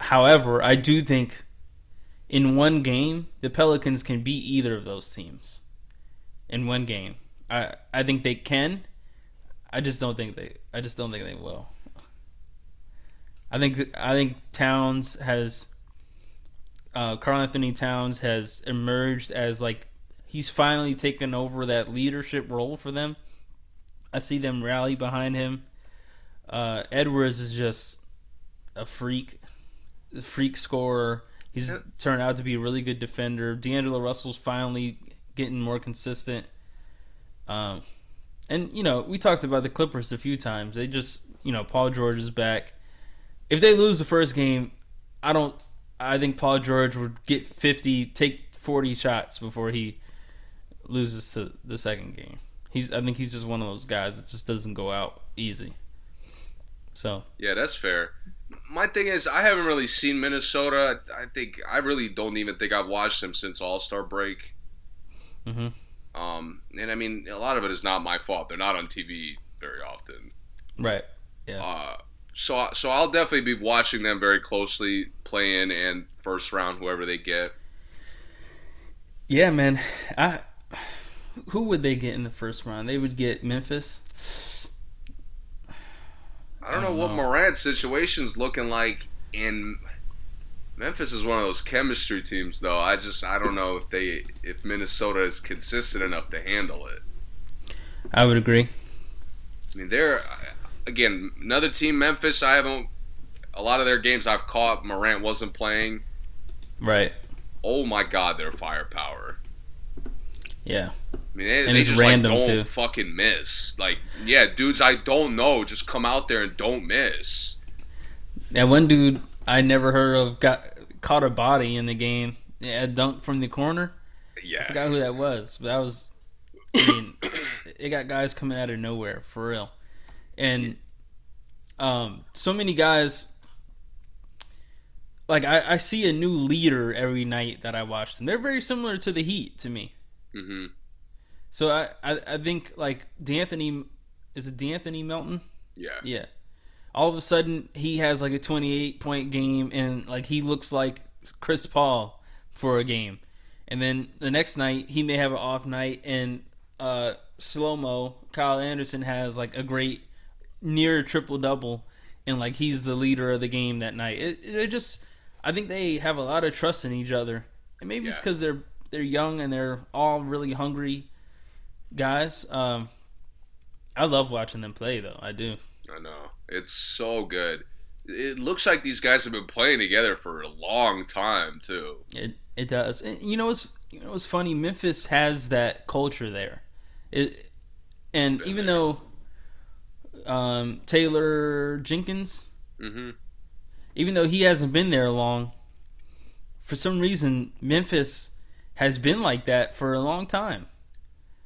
However, I do think in one game the Pelicans can beat either of those teams. In one game, I I think they can. I just don't think they. I just don't think they will. I think I think Towns has. Uh, Karl Anthony Towns has emerged as like he's finally taken over that leadership role for them. I see them rally behind him. Uh, Edwards is just a freak, a freak scorer. He's Yeah. turned out to be a really good defender. D'Angelo Russell's finally getting more consistent. Um, and you know we talked about the Clippers a few times. They just you know Paul George is back. If they lose the first game, I don't. I think Paul George would get fifty, take forty shots before he loses to the second game. He's. I think he's just one of those guys that just doesn't go out easy. So Yeah, that's fair. My thing is, I haven't really seen Minnesota. I think I really don't even think I've watched them since All Star break. Mm-hmm. Um, and I mean, a lot of it is not my fault. They're not on TV very often. right, Yeah. Uh, so so I'll definitely be watching them very closely, playing and first round, whoever they get. yeah, man. I who would they get in the first round? They would get Memphis. I don't I know don't what know. Morant's situation's looking like in Memphis is one of those chemistry teams though. I just I don't know if they if Minnesota is consistent enough to handle it. I would agree. I mean they're again another team Memphis I haven't a lot of their games I've caught Morant wasn't playing. Right. Oh my god, their firepower. Yeah. I mean, they, And they it's just random, like don't too. fucking miss. Like, yeah, dudes, I don't know. Just come out there and don't miss. That one dude I never heard of got caught a body in the game. Yeah, a dunk from the corner. Yeah. I forgot who that was. But that was. I mean, it got guys coming out of nowhere for real, and um, so many guys. Like I, I see a new leader every night that I watch them. They're very similar to the Heat to me. hmm So I, I, I think like De'Anthony is it De'Anthony Melton? yeah. Yeah. all of a sudden he has like a 28 point game and like he looks like Chris Paul for a game. And then the next night he may have an off night and uh slow mo Kyle Anderson has like a great near triple double and like he's the leader of the game that night. It, it just I think they have a lot of trust in each other. And maybe it's cuz they're they're young and they're all really hungry guys. Um I love watching them play though. I do. I know. It's so good. It looks like these guys have been playing together for a long time too. It it does. And you know what's you know what's funny? Memphis has that culture there. It and even there. though um, Taylor Jenkins, hmm even though he hasn't been there long, for some reason Memphis has been like that for a long time.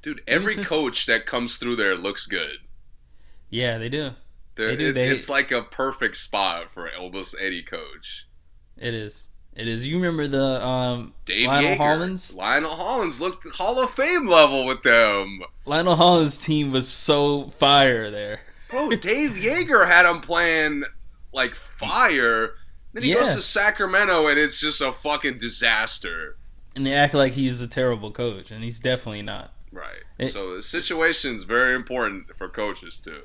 Dude, every since- coach that comes through there looks good. Yeah, they do. They do, it- they- it's like a perfect spot for almost any coach. It is. It is. You remember the um, Dave Lionel Joerger. Hollins? Lionel Hollins looked Hall of Fame level with them. Lionel Hollins' team was so fire there. Bro, Dave Joerger had him playing like fire. Then he goes to Sacramento and it's just a fucking disaster. And they act like he's a terrible coach, and he's definitely not. Right. It- so the situation's very important for coaches too.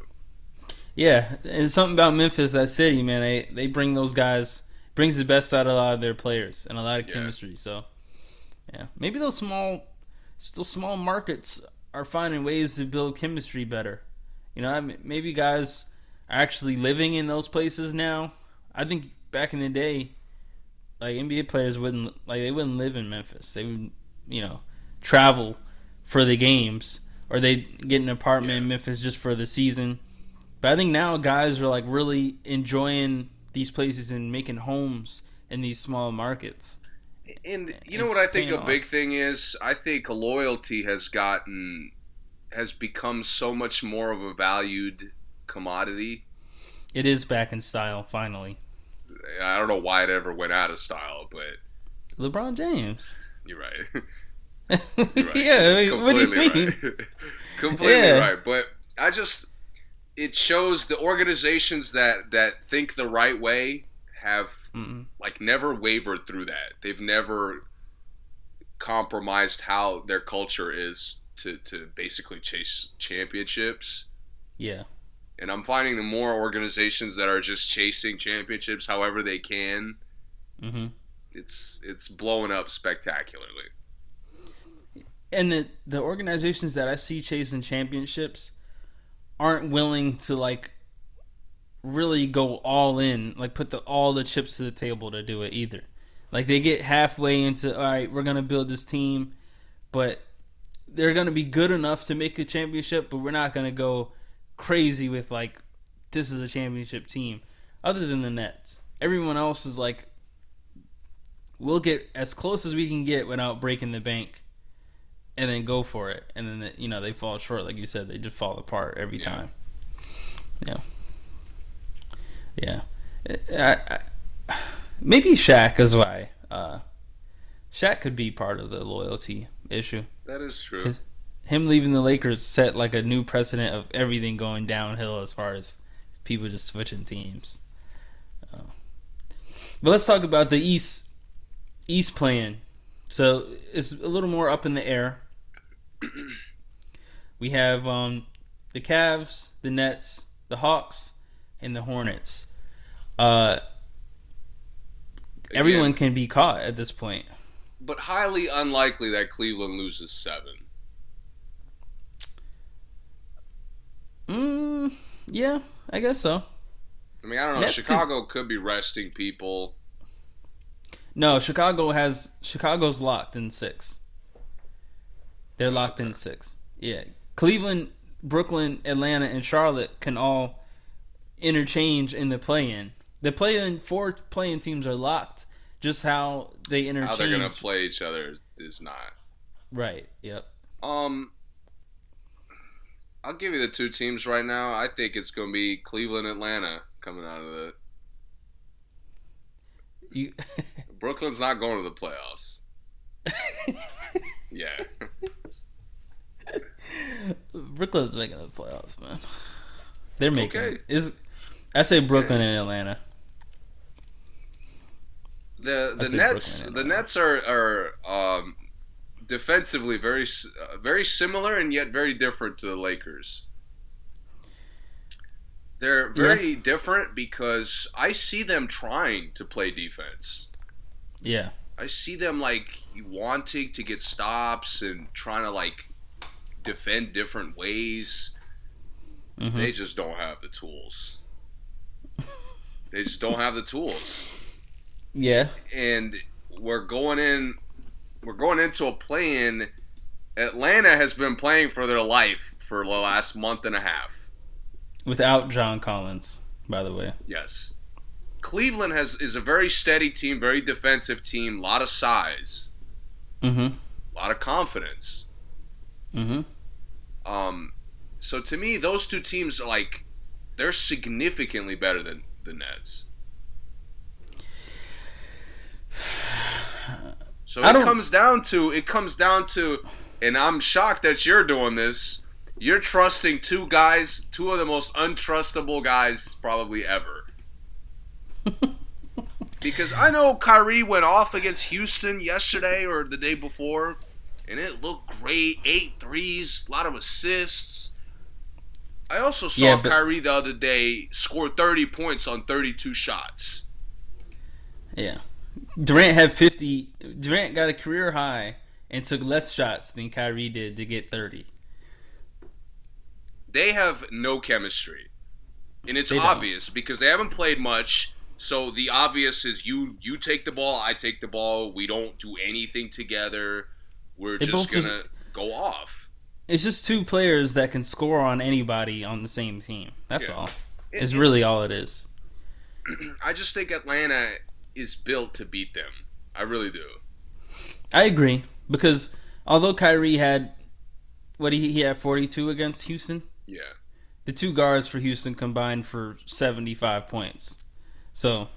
Yeah, and something about Memphis, that city, man. They they bring those guys brings the best out of a lot of their players and a lot of Yeah. chemistry. So, yeah, maybe those small, still small markets are finding ways to build chemistry better. You know, maybe guys are actually living in those places now. I think back in the day, like NBA players wouldn't like they wouldn't live in Memphis. They would, you know, travel for the games or they get an apartment in Memphis just for the season. But I think now guys are like really enjoying these places and making homes in these small markets. And you know It's what I think a big thing is? I think loyalty has gotten has become so much more of a valued commodity. It is back in style finally. I don't know why it ever went out of style, but LeBron James. you're right. yeah, You're right. I mean, what do you Completely mean? right. Completely Yeah. right. But I just it shows the organizations that that think the right way have Mm-mm. like never wavered through that. They've never compromised how their culture is to to basically chase championships. Yeah, And I'm finding the more organizations that are just chasing championships however they can, hmm it's it's blowing up spectacularly. and the the organizations that I see chasing championships aren't willing to like really go all in, like put the all the chips to the table to do it either. Like they get halfway into all right, we're gonna build this team, but they're gonna be good enough to make a championship, but we're not gonna go crazy with like this is a championship team. Other than the Nets, everyone else is like, we'll get as close as we can get without breaking the bank and then go for it, and then you know they fall short, like you said, they just fall apart every Yeah. time. Yeah, yeah. I, I, maybe Shaq is why. Uh, Shaq could be part of the loyalty issue. That is true. Him leaving the Lakers set like a new precedent of everything going downhill as far as people just switching teams. Uh, but let's talk about the East East plan. So it's a little more up in the air. we have um, the Cavs, the Nets, the Hawks, and the Hornets. Uh, everyone Again, can be caught at this point. But highly unlikely that Cleveland loses seven. Mm, yeah, I guess so. I mean, I don't know. Nets Chicago could be resting people. No, Chicago has Chicago's locked in six. They're locked in six. Yeah, Cleveland, Brooklyn, Atlanta, and Charlotte can all interchange in the play-in. The play-in four playing teams are locked. Just how they interchange. How they're gonna play each other is not. Right. Yep. Um, I'll give you the two teams right now. I think it's gonna be Cleveland, Atlanta coming out of the. You. Brooklyn's not going to the playoffs. Yeah. Brooklyn's making the playoffs, man. They're making Okay. Is I say Brooklyn and Atlanta. The the Nets the Nets are are um, defensively very uh, very similar and yet very different to the Lakers. They're very different because I see them trying to play defense. Yeah. I see them like wanting to get stops and trying to like defend different ways. Mhm. They just don't have the tools. they just don't have the tools. Yeah. And we're going in we're going into a play-in. Atlanta has been playing for their life for the last month and a half. Without John Collins, by the way. Yes. Cleveland has is a very steady team, very defensive team, a lot of size, Mm-hmm. a lot of confidence. Mm-hmm. Um, so to me, those two teams are like they're significantly better than the Nets. So it comes down to it comes down to, and I'm shocked that you're doing this. You're trusting two guys, two of the most untrustable guys probably ever. because I know Kyrie went off against Houston yesterday or the day before, and it looked great. Eight threes, a lot of assists. I also saw Yeah, but- Kyrie the other day score 30 points on 32 shots. Yeah. Durant had 50. Durant got a career high and took less shots than Kyrie did to get 30. They have no chemistry. And it's They don't. obvious because they haven't played much. So the obvious is you you take the ball, I take the ball. We don't do anything together. We're They just gonna go off. It's just two players that can score on anybody on the same team. That's Yeah. all. It- It's it- really all it is. I just think Atlanta is built to beat them. I really do. I agree because although Kyrie had what he he had 42 against Houston, Yeah. the two guards for Houston combined for 75 points. So,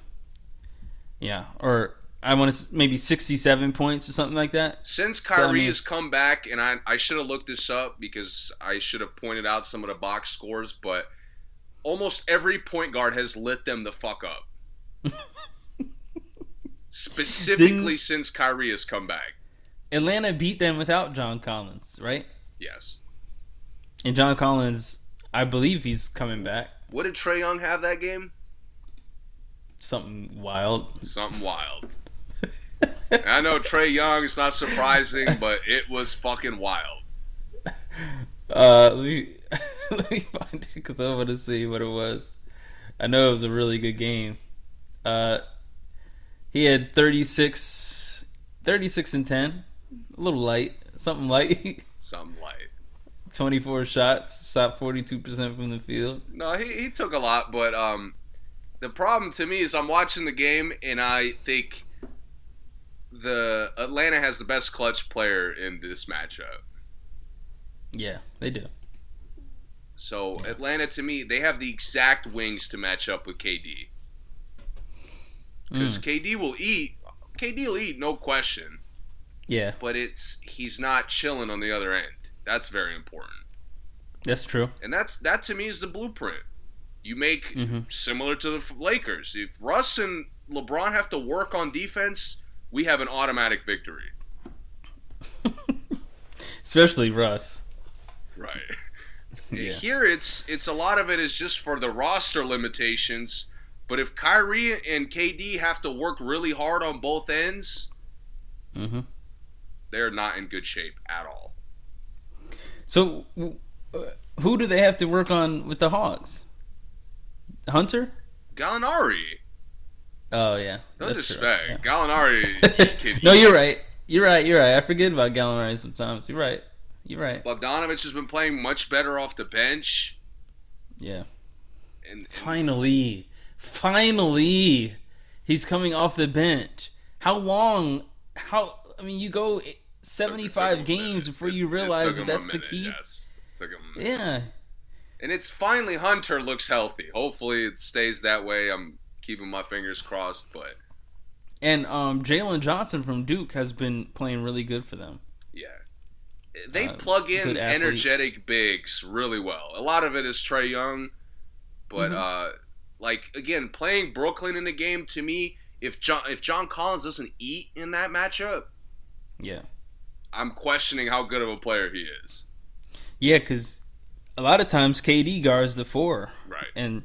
yeah, or I want to maybe 67 points or something like that. Since So, I Kyrie mean- has come back, and I, I should have looked this up because I should have pointed out some of the box scores, but almost every point guard has lit them the fuck up. Specifically Didn't- since Kyrie has come back. Atlanta beat them without John Collins, right? Yes. And John Collins, I believe he's coming back. What did Trae Young have that game? Something wild. Something wild. I know Trae Young, it's not surprising, but it was fucking wild. Uh, let me let me find it because I want to see what it was. I know it was a really good game. Uh, he had 36, 36 and ten, a little light, something light. Something light. Twenty four shots, shot forty two percent from the field. No, he, he took a lot, but um, the problem to me is I'm watching the game and I think the Atlanta has the best clutch player in this matchup. Yeah, they do. So Atlanta, to me, they have the exact wings to match up with KD because Mm, KD will eat. KD will eat, no question. yeah, But it's he's not chilling on the other end. That's very important, that's true. and that's that to me is the blueprint. You make hmm similar to the Lakers. If Russ and LeBron have to work on defense, we have an automatic victory. Especially Russ. Right. Yeah. Here it's it's a lot of it is just for the roster limitations, but if Kyrie and KD have to work really hard on both ends, hmm they're not in good shape at all. So, uh, who do they have to work on with the Hawks? Hunter? Gallinari, Oh yeah, no that's true. disrespect. Gallinari, Yeah. can no, you're right. You're right. You're right. I forget about Gallinari sometimes. You're right. You're right. Bogdanovic has been playing much better off the bench, Yeah. and, and Finally, finally, he's coming off the bench. How long? How? I mean, you go seventy-five games before you realize that that's the key. Yes. Took him. Yeah. And it's finally Hunter looks healthy. Hopefully it stays that way. I'm keeping my fingers crossed, but And um, Jalen Johnson from Duke has been playing really good for them. yeah. They Uh, plug in energetic bigs really well. A lot of it is Trae Young, but Mhm. uh, Like again, playing Brooklyn in the game to me, if John if John Collins doesn't eat in that matchup, Yeah. I'm questioning how good of a player he is. Yeah, because a lot of times KD guards the four, Right. and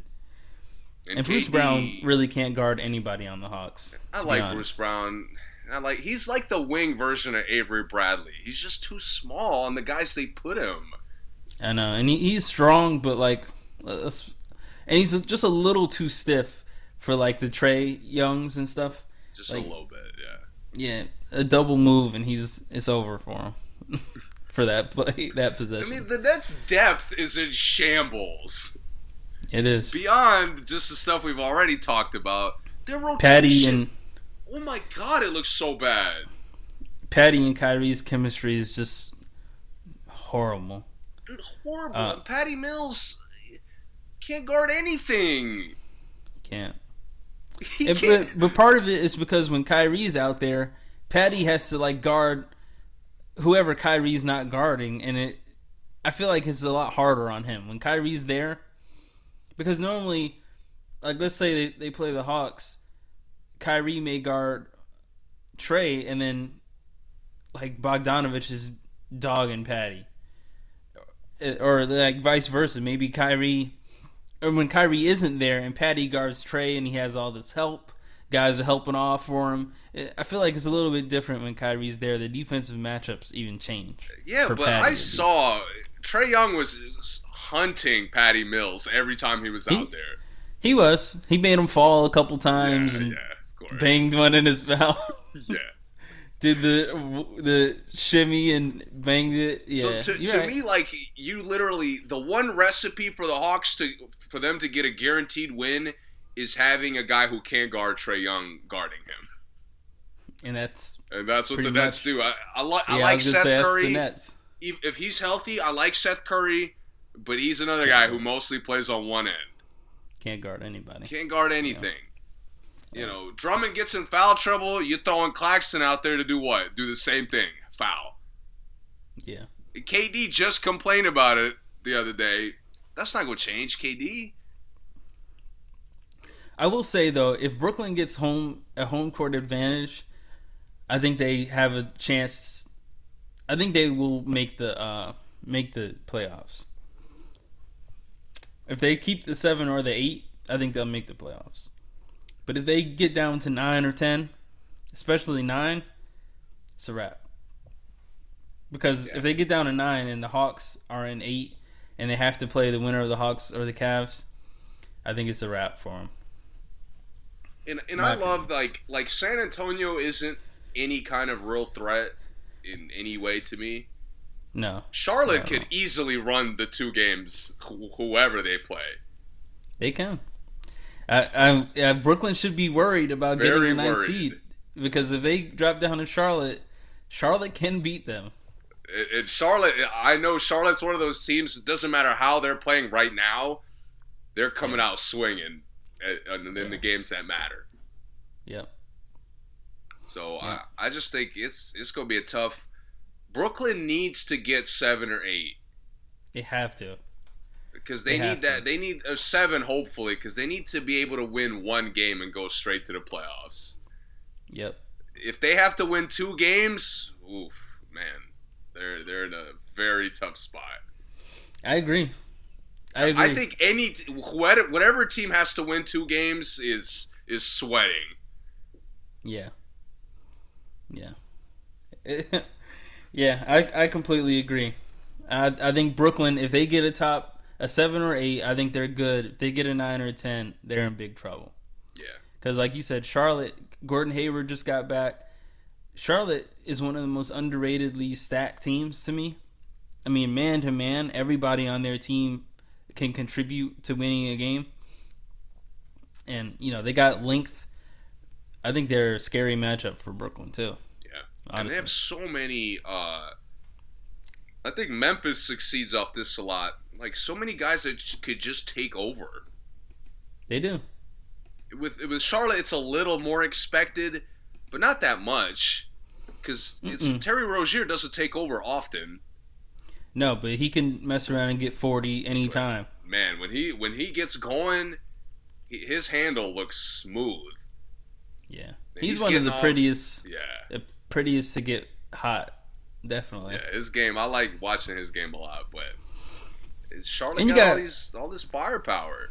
and, Bruce KD Brown really can't guard anybody on the Hawks. I like. Bruce Brown. I like he's like the wing version of Avery Bradley. He's just too small on the guys they put him. I know, and he, he's strong, but like, let's- and he's just a little too stiff for like the Trae Youngs and stuff. Just Like- a little bit, yeah. Yeah, a double move and he's it's over for him for that play that I mean, the Nets' depth is in shambles. it is Beyond just the stuff we've already talked about, their rotation. Patty and oh my god, it looks so bad. Patty and Kyrie's chemistry is just horrible. Horrible. Uh, Patty Mills can't guard anything. Can't. He can't. but, but part of it is because when Kyrie's out there, Patty has to like guard whoever Kyrie's not guarding, and it. I feel like it's a lot harder on him when Kyrie's there, because normally, like let's say they, they play the Hawks, Kyrie may guard Trae, and then like Bogdanovic is dogging Patty, or like vice versa. Maybe Kyrie or when Kyrie isn't there and Patty guards Trae and he has all this help, guys are helping off for him. Eh, I feel like it's a little bit different when Kyrie's there. The defensive matchups even change. Yeah, but Patty, I saw Trae Young was hunting Patty Mills every time he was He- out there. He was. He made him fall a couple times Yeah, and yeah, banged one in his mouth. Yeah. Did the the shimmy and banged it. Yeah. so to, to right. me, like you literally, the one recipe for the Hawks to for them to get a guaranteed win is having a guy who can't guard Trae Young guarding him, and that's and that's what the Nets much. do. I, I, li- yeah. I I, like gonna Seth Curry. If he's healthy, I like Seth Curry, but he's another guy who mostly plays on one end. Can't guard anybody. Can't guard anything. You know, Drummond gets in foul trouble. You're throwing Claxton out there to do what? Do the same thing. Foul. Yeah. KD just complained about it the other day. That's not going to change, KD. I will say though, if Brooklyn gets home a home court advantage, I think they have a chance. I think they will make the uh, make the playoffs. If they keep the seven or the eight, I think they'll make the playoffs. But if they get down to nine or ten, especially nine, it's a wrap. Because Yeah. if they get down to nine and the Hawks are in eight, and they have to play the winner of the Hawks or the Cavs, I think it's a wrap for them. And and My I love like like San Antonio isn't any kind of real threat in any way to me. No, Charlotte No. could easily run the two games wh- whoever they play. they can. I, I, yeah, Brooklyn should be worried about Very getting the ninth worried. seed because if they drop down to Charlotte, Charlotte can beat them. And Charlotte, I know Charlotte's one of those teams. It doesn't matter how they're playing right now, they're coming out swinging eh, in, in the games that matter. Yep. So Yeah. I, I just think it's it's going to be a tough. Brooklyn needs to get seven or eight They have to. because they, They need that. to. They need a seven, hopefully, because they need to be able to win one game and go straight to the playoffs. Yep. If they have to win two games, oof, man, they're they're in a very tough spot. I agree. I agree. I think any whatever whatever team has to win two games is is sweating. Yeah. Yeah. yeah, I, I completely agree. I I think Brooklyn, if they get a top a seven or eight, I think they're good. If they get a nine or a ten, they're in big trouble. Yeah. Because like you said, Charlotte, Gordon Hayward just got back. Charlotte is one of the most underratedly stacked teams to me. I mean, man to man, everybody on their team can contribute to winning a game. And you know they got length. I think they're a scary matchup for Brooklyn too. Yeah. And they have so many uh I think Memphis succeeds off this a lot. Like so many guys that could just take over. they do. With with Charlotte it's a little more expected, but not that much cuz. Terry Rozier doesn't take over often. No, but he can mess around and get forty anytime. Man, when he when he gets going, he, his handle looks smooth. Yeah, And he's, he's one of the off- prettiest, Yeah, the prettiest to get hot. Definitely. yeah. His game, I like watching his game a lot, but Charlotte And you got, all got- these all this firepower.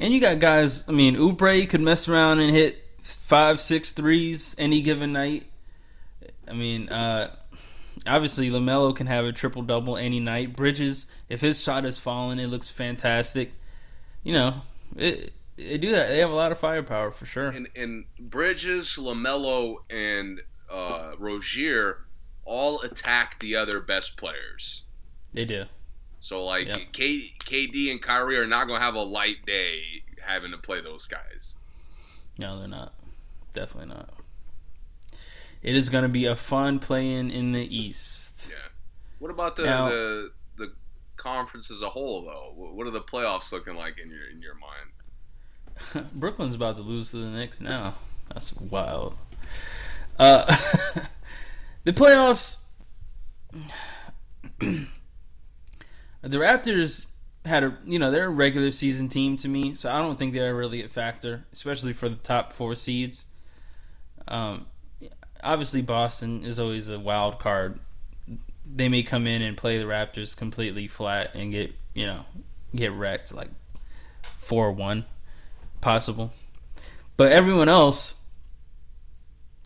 And you got guys. I mean, Oubre could mess around and hit five, six threes any given night. I mean, uh, obviously LaMelo can have a triple double any night. Bridges, if his shot is falling, it looks fantastic. You know, it, they do. That. They have a lot of firepower for sure. And and Bridges, LaMelo, and uh, Rozier all attack the other best players. They do. So like Yep. K, KD and Kyrie are not gonna have a light day having to play those guys. No, they're not. Definitely not. It is going to be a fun playing in the East. Yeah. What about the Now- the the conference as a whole though? What what are the playoffs looking like in your in your mind? Brooklyn's about to lose to the Knicks now. That's wild. Uh, the playoffs. the Raptors had a you know they're a regular season team to me, so I don't think they're really a factor, especially for the top four seeds. Um, obviously Boston is always a wild card. They may come in and play the Raptors completely flat and get you know get wrecked like four one possible. But everyone else,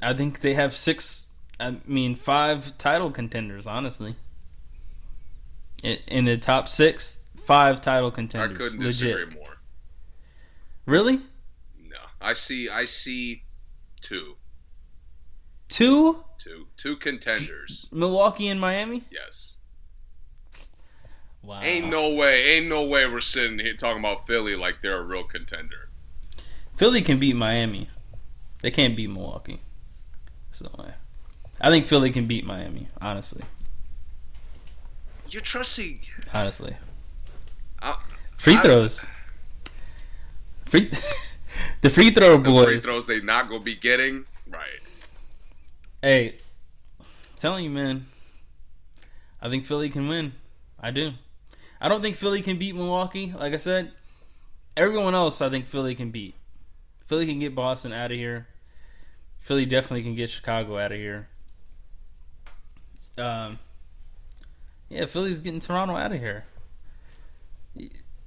I think they have six. I mean, five title contenders. Honestly, in, in the top six, five title contenders. I couldn't Legit. disagree more. Really? No, I see I see two Two? two two contenders. Milwaukee and Miami. Yes. Wow. Ain't no way, ain't no way we're sitting here talking about Philly like they're a real contender. Philly can beat Miami. They can't beat Milwaukee. No. I think Philly can beat Miami. Honestly, You're trusting. honestly. Free throws. Free. the free throw the boys. free throws they not gonna be getting. Right. Hey, telling you, man. I think Philly can win. I do. I don't think Philly can beat Milwaukee. Like I said, everyone else I think Philly can beat. Philly can get Boston out of here. Philly definitely can get Chicago out of here. Um, yeah, Philly's getting Toronto out of here.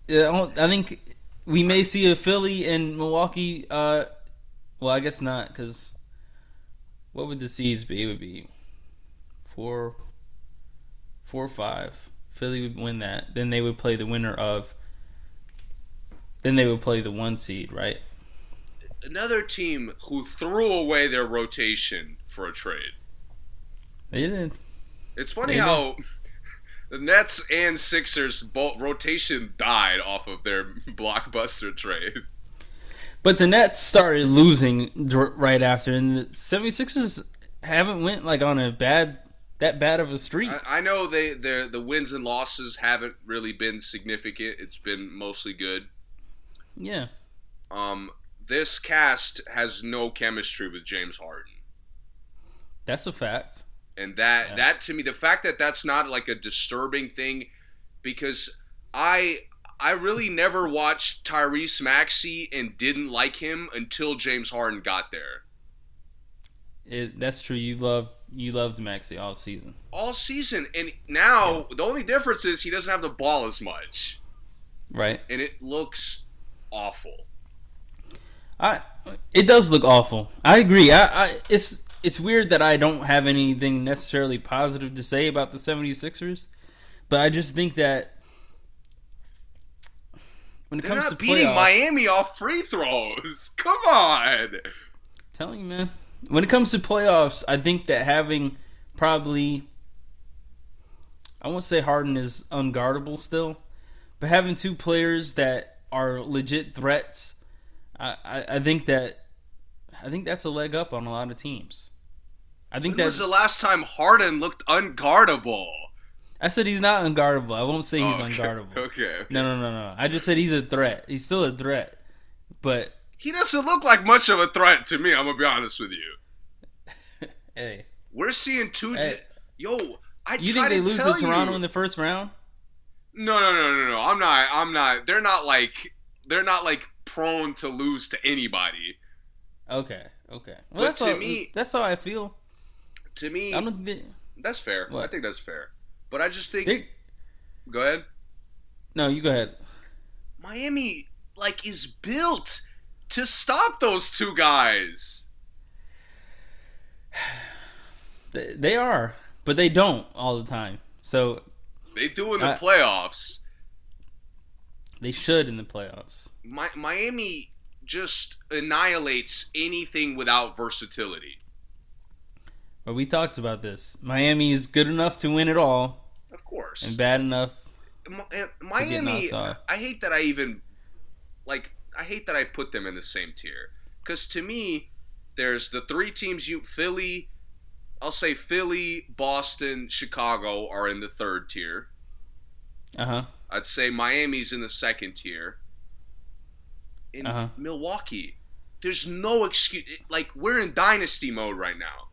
I, I think we may see a Philly and Milwaukee. Uh, well, I guess not because what would the seeds be? It would be four, four or five. Philly would win that. Then they would play the winner of. Then they would play the one seed, right? Another team who threw away their rotation for a trade. They did. It's funny Maybe. how the Nets and Sixers both rotation died off of their blockbuster trade. But the Nets started losing right after, and the 76ers haven't went like on a bad that bad of a streak. I, I know they the wins and losses haven't really been significant. It's been mostly good. yeah, Um, this cast has no chemistry with James Harden, that's a fact. And that Yeah. that to me, the fact that that's not like a disturbing thing, because I I really never watched Tyrese Maxey and didn't like him until James Harden got there. It, that's true. You love you loved Maxey all season. All season, and now the only difference is he doesn't have the ball as much, Right. and it looks awful. I it does look awful. I agree. I, I it's it's weird that I don't have anything necessarily positive to say about the 76ers, but I just think that when it They're comes not to beating playoffs, Miami off free throws. Come on. telling you, man, when it comes to playoffs, I think that having probably I won't say Harden is unguardable still, but having two players that are legit threats, I, I, I think that I think that's a leg up on a lot of teams. I think When was the last time Harden looked unguardable? I said he's not unguardable. I won't say he's Oh, okay. unguardable. Okay. okay. No, no, no, no. I just said he's a threat. He's still a threat. But He doesn't look like much of a threat to me. I'm gonna be honest with you. hey, We're seeing two. di- Hey. Yo, I you think they to lose to Toronto you. in the first round? No, no, no, no, no. I'm not. I'm not. They're not like. They're not like prone to lose to anybody. Okay, okay. Well, But that's to how, me- that's how I feel. To me, I don't think that's fair. I think that's fair. But I just think. they. go ahead. No, you go ahead. Miami like is built to stop those two guys. They, they are, but they don't all the time. So They do in the I- playoffs. they should in the playoffs. Mi- Miami just annihilates anything without versatility. But we talked about this. Miami is good enough to win it all, Of course. and bad enough. And Miami. I hate that I even like. I hate that I put them in the same tier because to me, there's the three teams you Philly. I'll say Philly, Boston, Chicago are in the third tier. Uh huh. I'd say Miami's in the second tier. In Uh-huh. Milwaukee, there's no excuse. Like we're in dynasty mode right now.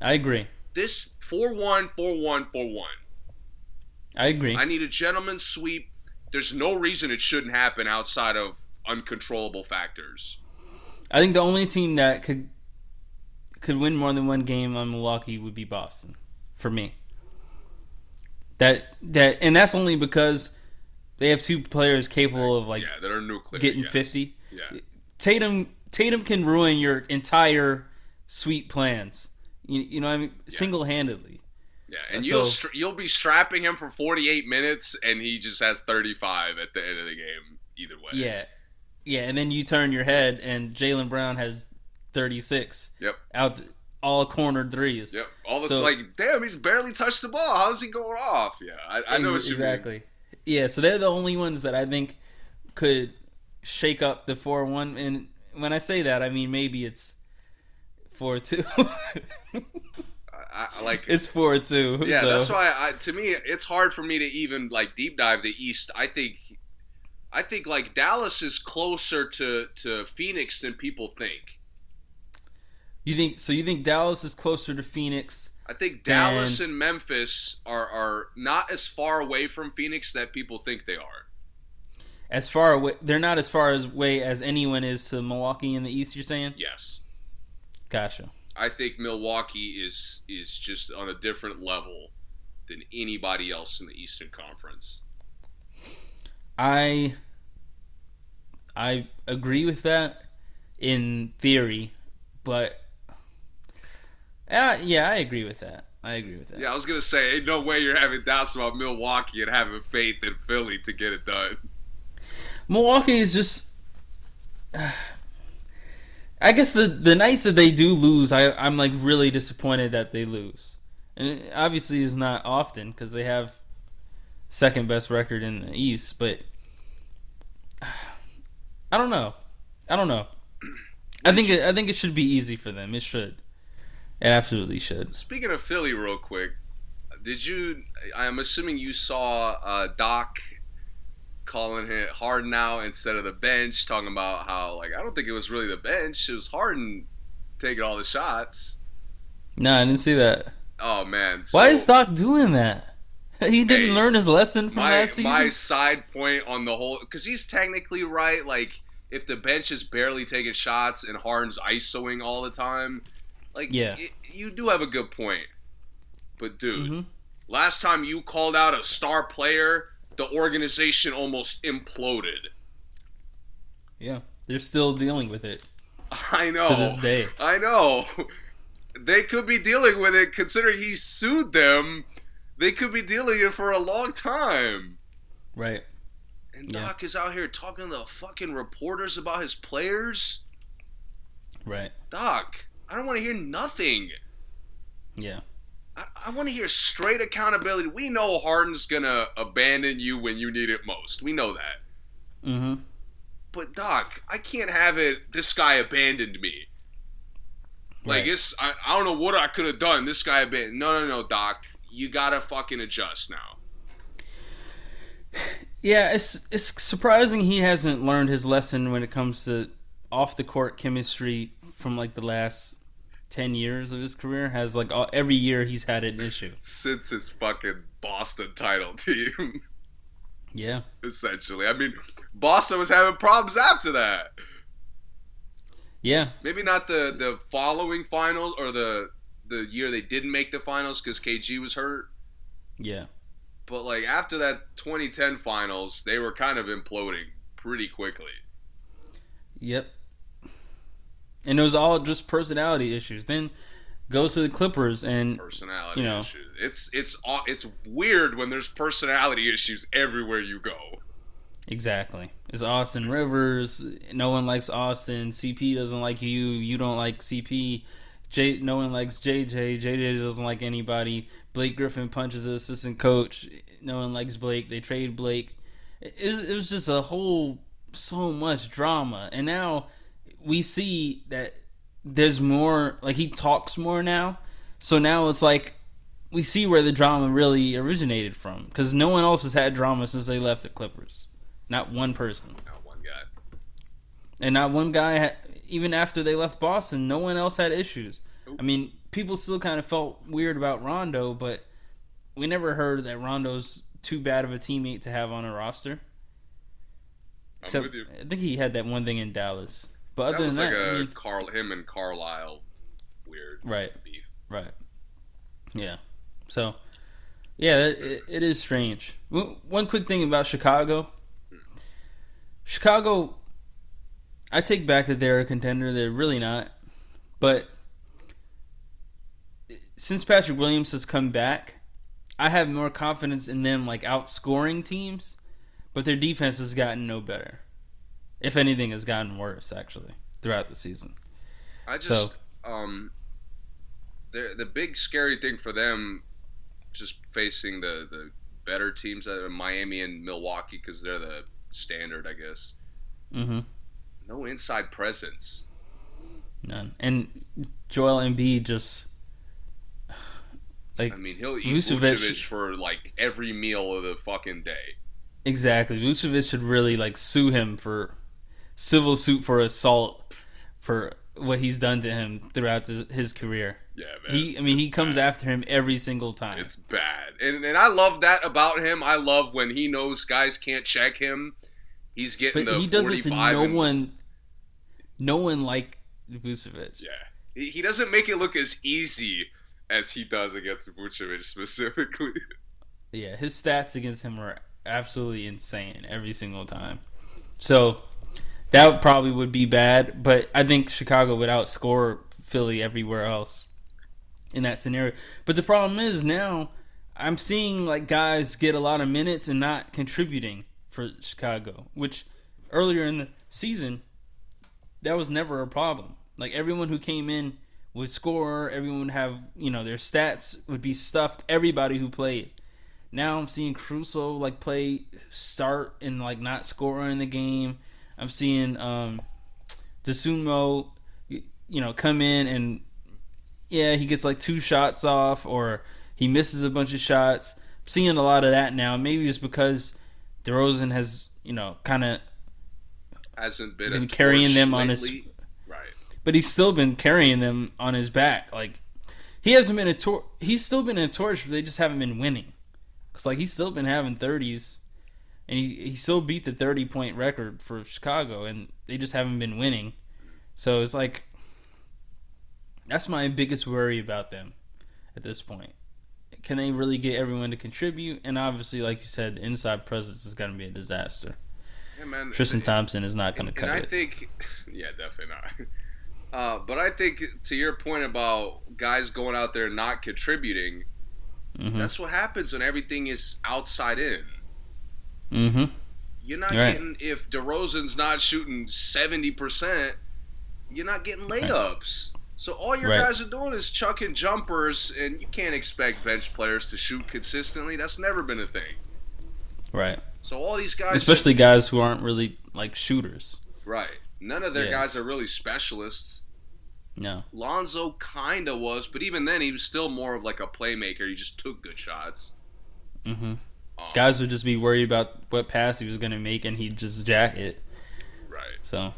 I agree. This 4-1, 4-1, 4-1. I agree. I need a gentleman's sweep. There's no reason it shouldn't happen outside of uncontrollable factors. I think the only team that could could win more than one game on Milwaukee would be Boston, for me. That that and that's only because they have two players capable of like yeah, that are nuclear. getting yes. fifty. Yeah. Tatum Tatum can ruin your entire sweet plans. You, you know what I mean? Single handedly. Yeah, and uh, So- you'll you'll be strapping him for 48 minutes and he just has 35 at the end of the game either way. Yeah, yeah, and then you turn your head and Jaylen Brown has thirty six Yep. out all corner threes. Yep. All this So- like, damn, he's barely touched the ball. How's he going off? Yeah, I, I know what you mean. Yeah, so they're the only ones that I think could shake up the four oh one. And when I say that, I mean maybe it's four oh two. I, I like it's four oh two. Yeah, so. that's why I, to me it's hard for me to even like deep dive the East. I think I think like Dallas is closer to to Phoenix than people think. You think so? You think Dallas is closer to Phoenix? I think Dallas and Memphis are are not as far away from Phoenix that people think they are. As far away, they're not as far away as anyone is to Milwaukee in the East. You're saying? Yes. Gotcha. I think Milwaukee is is just on a different level than anybody else in the Eastern Conference. I I agree with that in theory, but uh, yeah, I agree with that. I agree with that. Yeah, I was gonna say, ain't no way you're having doubts about Milwaukee and having faith in Philly to get it done. Milwaukee is just. I guess the the nights that they do lose, I I'm like really disappointed that they lose, and it obviously is not often because they have second best record in the East, but I don't know, I don't know. I think it, I think it should be easy for them. It should. It absolutely should. Speaking of Philly, real quick, did you? I'm assuming you saw uh, Doc calling it Harden out instead of the bench, talking about how like I don't think it was really the bench; it was Harden taking all the shots. No, I didn't see that. Oh man, Why is Doc doing that? He didn't Hey, learn his lesson from my last season. my side point on the whole? Because he's technically right. Like if the bench is barely taking shots and Harden's isoing all the time, like Yeah. y- you do have a good point. But dude. Mhm. Last time you called out a star player, the organization almost imploded. Yeah, they're still dealing with it I know. to this day. I know. They could be dealing with it considering he sued them. They could be dealing with it for a long time. Right. And Yeah. Doc is out here talking to the fucking reporters about his players. Right. Doc, I don't want to hear nothing. Yeah. I, I want to hear straight accountability. We know Harden's gonna abandon you when you need it most. We know that. Mm-hmm. But Doc, I can't have it. This guy abandoned me. Like Right. it's, I, I don't know what I could have done. This guy abandoned. No, no, no, Doc. You gotta fucking adjust now. Yeah, it's it's surprising he hasn't learned his lesson when it comes to off the court chemistry from like the last ten years of his career. Has like all, every year he's had an issue. Since his fucking Boston title team. Yeah. Essentially, I mean, Boston was having problems after that. Yeah. Maybe not the the following finals or the the year they didn't make the finals because KG was hurt. Yeah. But like after that 2010 finals, they were kind of imploding pretty quickly. Yep. And it was all just personality issues. Then goes to the Clippers and Personality You know. issues. It's it's it's weird when there's personality issues everywhere you go. exactly. It's Austin Rivers. No one likes Austin. CP doesn't like you. You don't like CP. J, no one likes JJ. JJ doesn't like anybody. Blake Griffin punches the assistant coach. No one likes Blake. They trade Blake. It, it it was just a whole so much drama, and now we see that there's more. Like he talks more now, so now it's like we see where the drama really originated from because no one else has had drama since they left the Clippers. Not one person, Not one guy. and not one guy. Ha- even after they left Boston, no one else had issues. I mean, people still kind of felt weird about Rondo, but we never heard that Rondo's too bad of a teammate to have on a roster. I'm Except, with you. I think he had that one thing in Dallas. But That other was than like that, I a mean, Carl him and Carlisle weird Right. beef. Right. Yeah. So, yeah, it, it is strange. One quick thing about Chicago. Chicago, I take back that they're a contender. They're really not. But since Patrick Williams has come back, I have more confidence in them like outscoring teams. But their defense has gotten no better. If anything, has gotten worse actually throughout the season. I just um the the big scary thing for them just facing the the better teams uh, Miami and Milwaukee because they're the standard, I guess. Mm-hmm. No inside presence. None. And Joel Embiid just like I mean, he'll eat Vucevic- Vucevic for like every meal of the fucking day. exactly. Vucevic should really like sue him for civil suit for assault for what he's done to him throughout his, his career. Yeah, man. He, I mean, he comes after him every single time. It's bad, and and I love that about him. I love when he knows guys can't check him. He's getting but the he does it to no and... one. No one like Vucevic. Yeah, he, he doesn't make it look as easy as he does against Vucevic specifically. Yeah, his stats against him are absolutely insane every single time. So that probably would be bad, but I think Chicago would outscore Philly everywhere else in that scenario. But the problem is now I'm seeing like guys get a lot of minutes and not contributing for Chicago, which earlier in the season that was never a problem. Like everyone who came in would score, everyone would have, you know, their stats would be stuffed, everybody who played. Now I'm seeing Caruso like play start and like not score in the game. I'm seeing um Dosunmu you know come in and yeah, he gets like two shots off or he misses a bunch of shots. I'm seeing a lot of that now. Maybe it's because DeRozan has, you know, kind of Hasn't been, Been carrying them on his- right. but he's still been carrying them on his back. Like he hasn't been a tor- he's still been a torch, but they just haven't been winning. Cause like he's still been having thirties, and he he still beat the thirty point record for Chicago, and they just haven't been winning. So it's like that's my biggest worry about them at this point. Can they really get everyone to contribute? And obviously, like you said, the inside presence is going to be a disaster. Yeah, man. Tristan Thompson is not going to cut and I it. think, yeah, definitely not. Uh, but I think to your point about guys going out there and not contributing, hmm that's what happens when everything is outside in. Hmm You're not Right. getting if DeRozan's not shooting seventy percent, you're not getting layups. So all your Right. guys are doing is chucking jumpers, and you can't expect bench players to shoot consistently. That's never been a thing. Right. So all these guys, especially guys who aren't really like shooters. right? None of their Yeah. guys are really specialists. No. Lonzo kinda was, but even then, he was still more of like a playmaker. He just took good shots. hmm Um, Guys would just be worried about what pass he was going to make, and he'd just jack it. right? So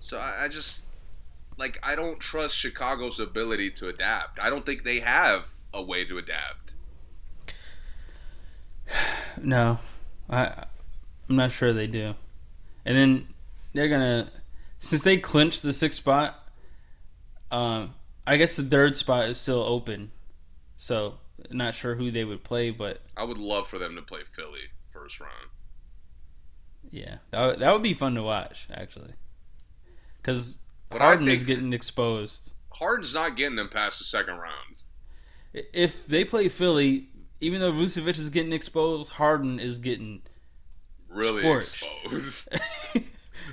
So I, I just like I don't trust Chicago's ability to adapt. I don't think they have a way to adapt. no, I I'm not sure they do. And then they're gonna since they clinched the sixth spot. Um, I guess the third spot is still open, so not sure who they would play, but I would love for them to play Philly first round. Yeah, that would, that would be fun to watch actually, because Harden is getting exposed. Harden's not getting them past the second round. If they play Philly, even though Vucevic is getting exposed, Harden is getting. Really Scorched. exposed.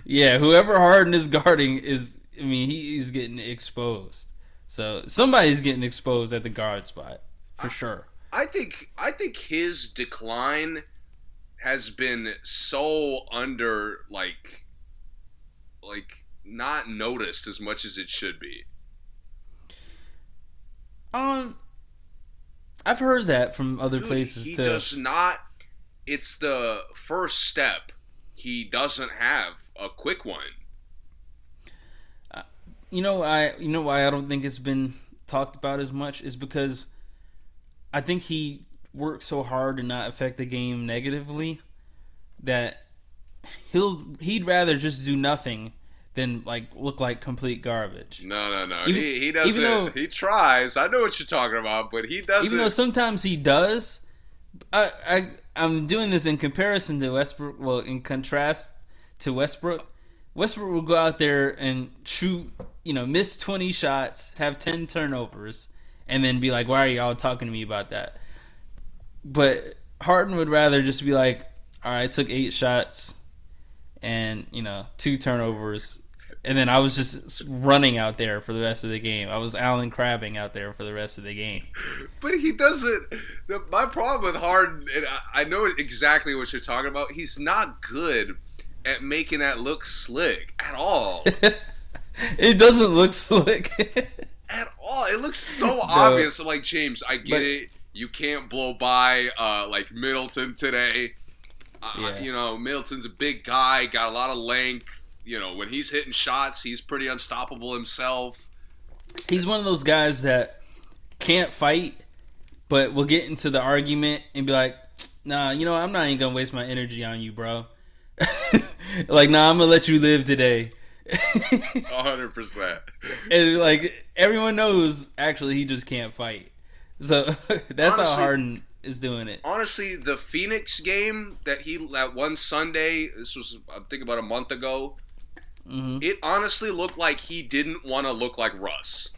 yeah, whoever Harden is guarding is. I mean, he is getting exposed. So somebody's getting exposed at the guard spot for sure. I think I think his decline has been so under like like not noticed as much as it should be. Um, I've heard that from other Dude, places he too. He does not it's the first step. He doesn't have a quick one. you know I you know why I don't think it's been talked about as much is because I think he works so hard to not affect the game negatively that he'll he'd rather just do nothing than like look like complete garbage. No, no, no. Even- he he doesn't even though- he tries. I know what you're talking about, but he doesn't Even though sometimes he does, I, I I'm doing this in comparison to Westbrook. Well, in contrast to Westbrook, Westbrook will go out there and shoot, you know, miss 20 shots, have 10 turnovers, and then be like, "Why are y'all talking to me about that?" But Harden would rather just be like, "All right, I took eight shots, and you know, two turnovers." And then I was just running out there for the rest of the game. I was Allen crabbing out there for the rest of the game. But he doesn't. The, my problem with Harden, and I, I know exactly what you're talking about. He's not good at making that look slick at all. it doesn't look slick. at all. It looks so obvious. I'm like James, I get But- it. You can't blow by uh, like Middleton today. Uh, Yeah. You know, Middleton's a big guy, got a lot of length. You know, when he's hitting shots, he's pretty unstoppable himself. He's one of those guys that can't fight, but will get into the argument and be like, "Nah, you know, I'm not even gonna waste my energy on you, bro. like, nah, I'm gonna let you live today." hundred percent. and like everyone knows, actually, he just can't fight. So that's how Harden is doing it. Honestly, the Phoenix game that he that one Sunday, this was I think about a month ago. hmm It honestly looked like he didn't want to look like Russ.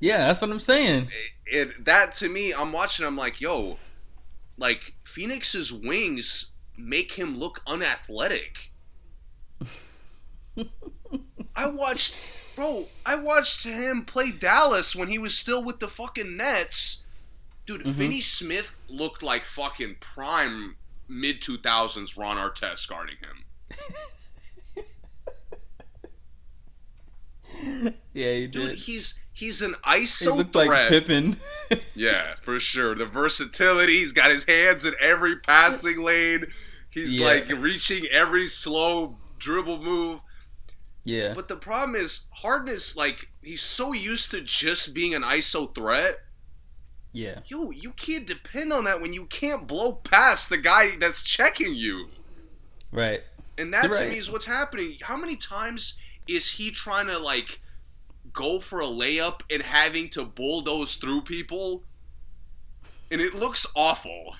Yeah, that's what I'm saying. it, it that to me, I'm watching. I'm like, yo, like Phoenix's wings make him look unathletic. I watched, bro. I watched him play Dallas when he was still with the fucking Nets. Dude, Mhm. Finney Smith looked like fucking prime mid 2000s Ron Artest guarding him. Yeah, he Dude, did. he's he's an ISO He ISO looked threat. like Pippen. Yeah, for sure. The versatility. He's got his hands in every passing lane. He's Yeah. like reaching every slow dribble move. Yeah. But the problem is, Harden is like he's so used to just being an ISO threat. Yeah. Yo, you can't depend on that when you can't blow past the guy that's checking you. Right. And that You're to right. me is what's happening. How many times is he trying to like go for a layup and having to bulldoze through people? And it looks awful.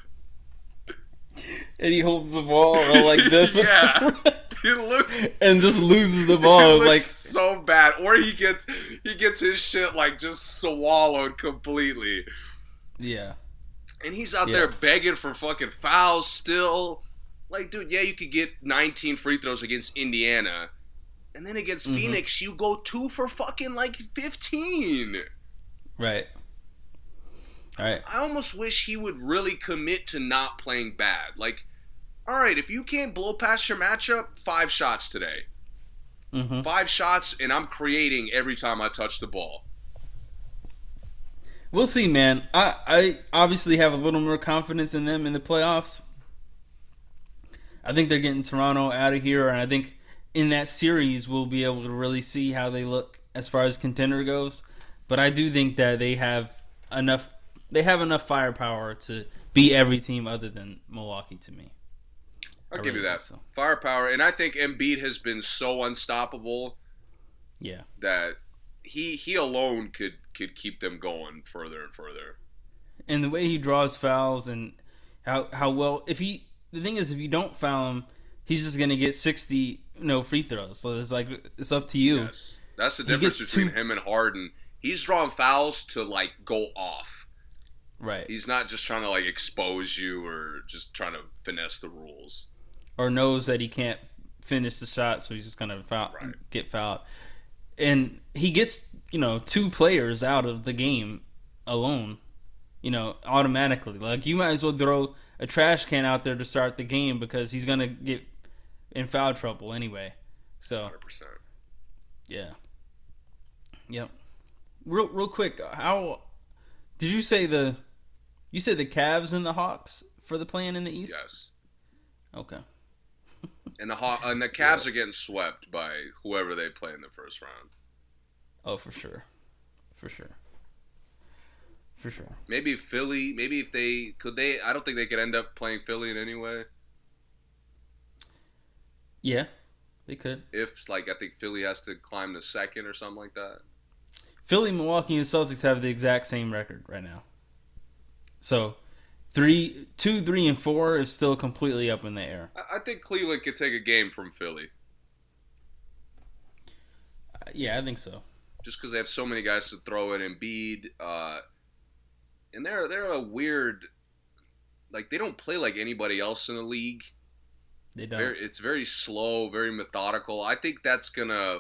And he holds the ball like this. Yeah. It looks and just loses the ball. looks like so bad. Or he gets he gets his shit like just swallowed completely. yeah. And he's out Yeah. there begging for fucking fouls still. Like, dude, yeah, you could get 19 free throws against Indiana. And then against Mhm. Phoenix, you go two for fucking like 15. Right. Right. I almost wish he would really commit to not playing bad. Like, all right, if you can't blow past your matchup, five shots today. hmm Five shots, and I'm creating every time I touch the ball. We'll see, man. I I obviously have a little more confidence in them in the playoffs. I think they're getting Toronto out of here, and I think in that series we'll be able to really see how they look as far as contender goes. But I do think that they have enough. They have enough firepower to beat every team other than Milwaukee to me. I'll I give you that so. firepower, and I think Embiid has been so unstoppable Yeah. that he he alone could could keep them going further and further. and the way he draws fouls and how how well if he the thing is if you don't foul him he's just gonna get 60 no free throws so it's like it's up to you Yes, that's the He difference between two- him and Harden. He's drawing fouls to like go off. right He's not just trying to like expose you or just trying to finesse the rules. Or knows that he can't finish the shot so he's just gonna foul Right. get fouled and he gets you know two players out of the game alone you know automatically like you might as well throw a trash can out there to start the game because he's gonna get in foul trouble anyway so Hundred percent. Yeah. Yep. Real real quick, how did you say the you said the Cavs and the Hawks for the play-in the East? Yes. Okay. And the Haw- and the Cavs are getting swept by whoever they play in the first round. Oh, for sure. For sure. For sure. Maybe Philly. Maybe if they could they. I don't think they could end up playing Philly in any way. Yeah. They could. If like I think Philly has to climb to second or something like that. Philly, Milwaukee, and Celtics have the exact same record right now. So, three, two, three, and four is still completely up in the air. I, think Cleveland could take a game from Philly Uh, Yeah, I think so. just because they have so many guys to throw in. Embiid, uh, and they're they're a weird. Like they don't play like anybody else in the league. They don't. Very, it's very slow, very methodical. I think that's gonna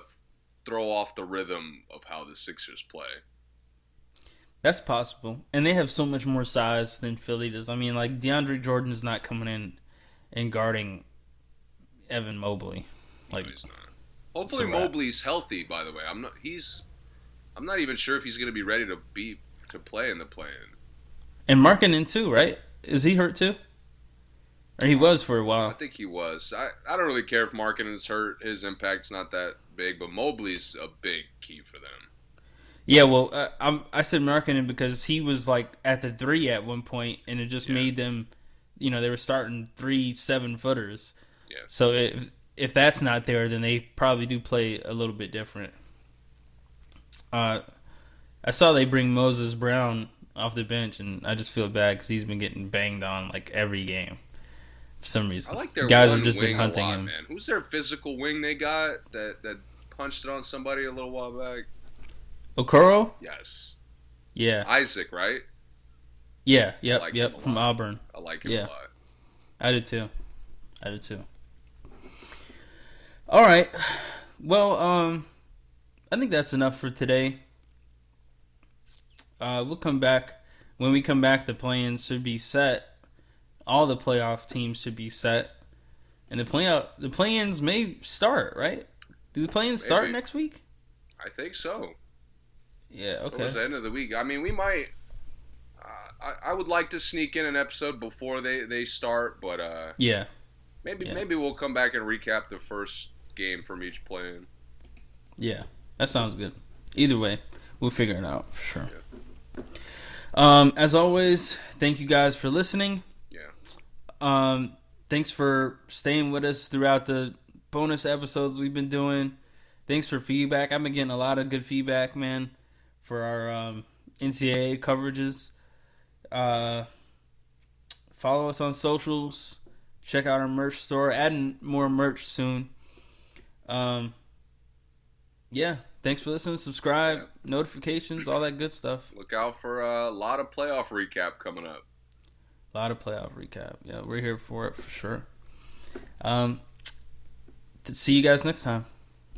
throw off the rhythm of how the Sixers play. That's possible. And they have so much more size than Philly does. I mean, like DeAndre Jordan is not coming in and guarding Evan Mobley. Like no, he's not. Hopefully it's a wrap. Mobley's healthy. By the way, I'm not. He's. I'm not even sure if he's gonna be ready to be to play in the play-in. and Markkanen too, right? Is he hurt too? Or he was for a while. I think he was. I, I don't really care if Markkanen's hurt. His impact's not that big, but Mobley's a big key for them. Yeah, well, uh, I'm, I said Markkanen because he was like at the three at one point, and it just Yeah. made them, you know, they were starting three seven footers. Yeah. So if if that's not there, then they probably do play a little bit different. Uh, I saw they bring Moses Brown off the bench, and I just feel bad because he's been getting banged on like every game for some reason. I like their guys have just been hunting lot, him. man. Who's their physical wing they got that that punched it on somebody a little while back? Okoro, Yes, yeah, Isaac, right? yeah, yep, like yep, from lot. Auburn. I like him Yeah. a lot. I did too. I did too. All right. Well, um, I think that's enough for today. Uh, we'll come back when we come back. The plans should be set. All the playoff teams should be set, and the playoff the plans may start. Right? Do the plans start next week? I think so. Yeah. Okay. Towards the end of the week. I mean, we might. Uh, I, I would like to sneak in an episode before they, they start, but uh, Yeah. maybe Yeah. maybe we'll come back and recap the first game from each play-in. Yeah, that sounds good. Either way, we'll figure it out for sure. Um, as always, thank you guys for listening. Yeah. Um, thanks for staying with us throughout the bonus episodes we've been doing. Thanks for feedback. I've been getting a lot of good feedback, man, for our um, NCAA coverages. Uh, follow us on socials. Check out our merch store. Adding more merch soon. Um, yeah. Thanks for listening. Subscribe, Yeah. notifications, all that good stuff. Look out for a lot of playoff recap coming up. A lot of playoff recap. Yeah, we're here for it for sure. Um, see you guys next time.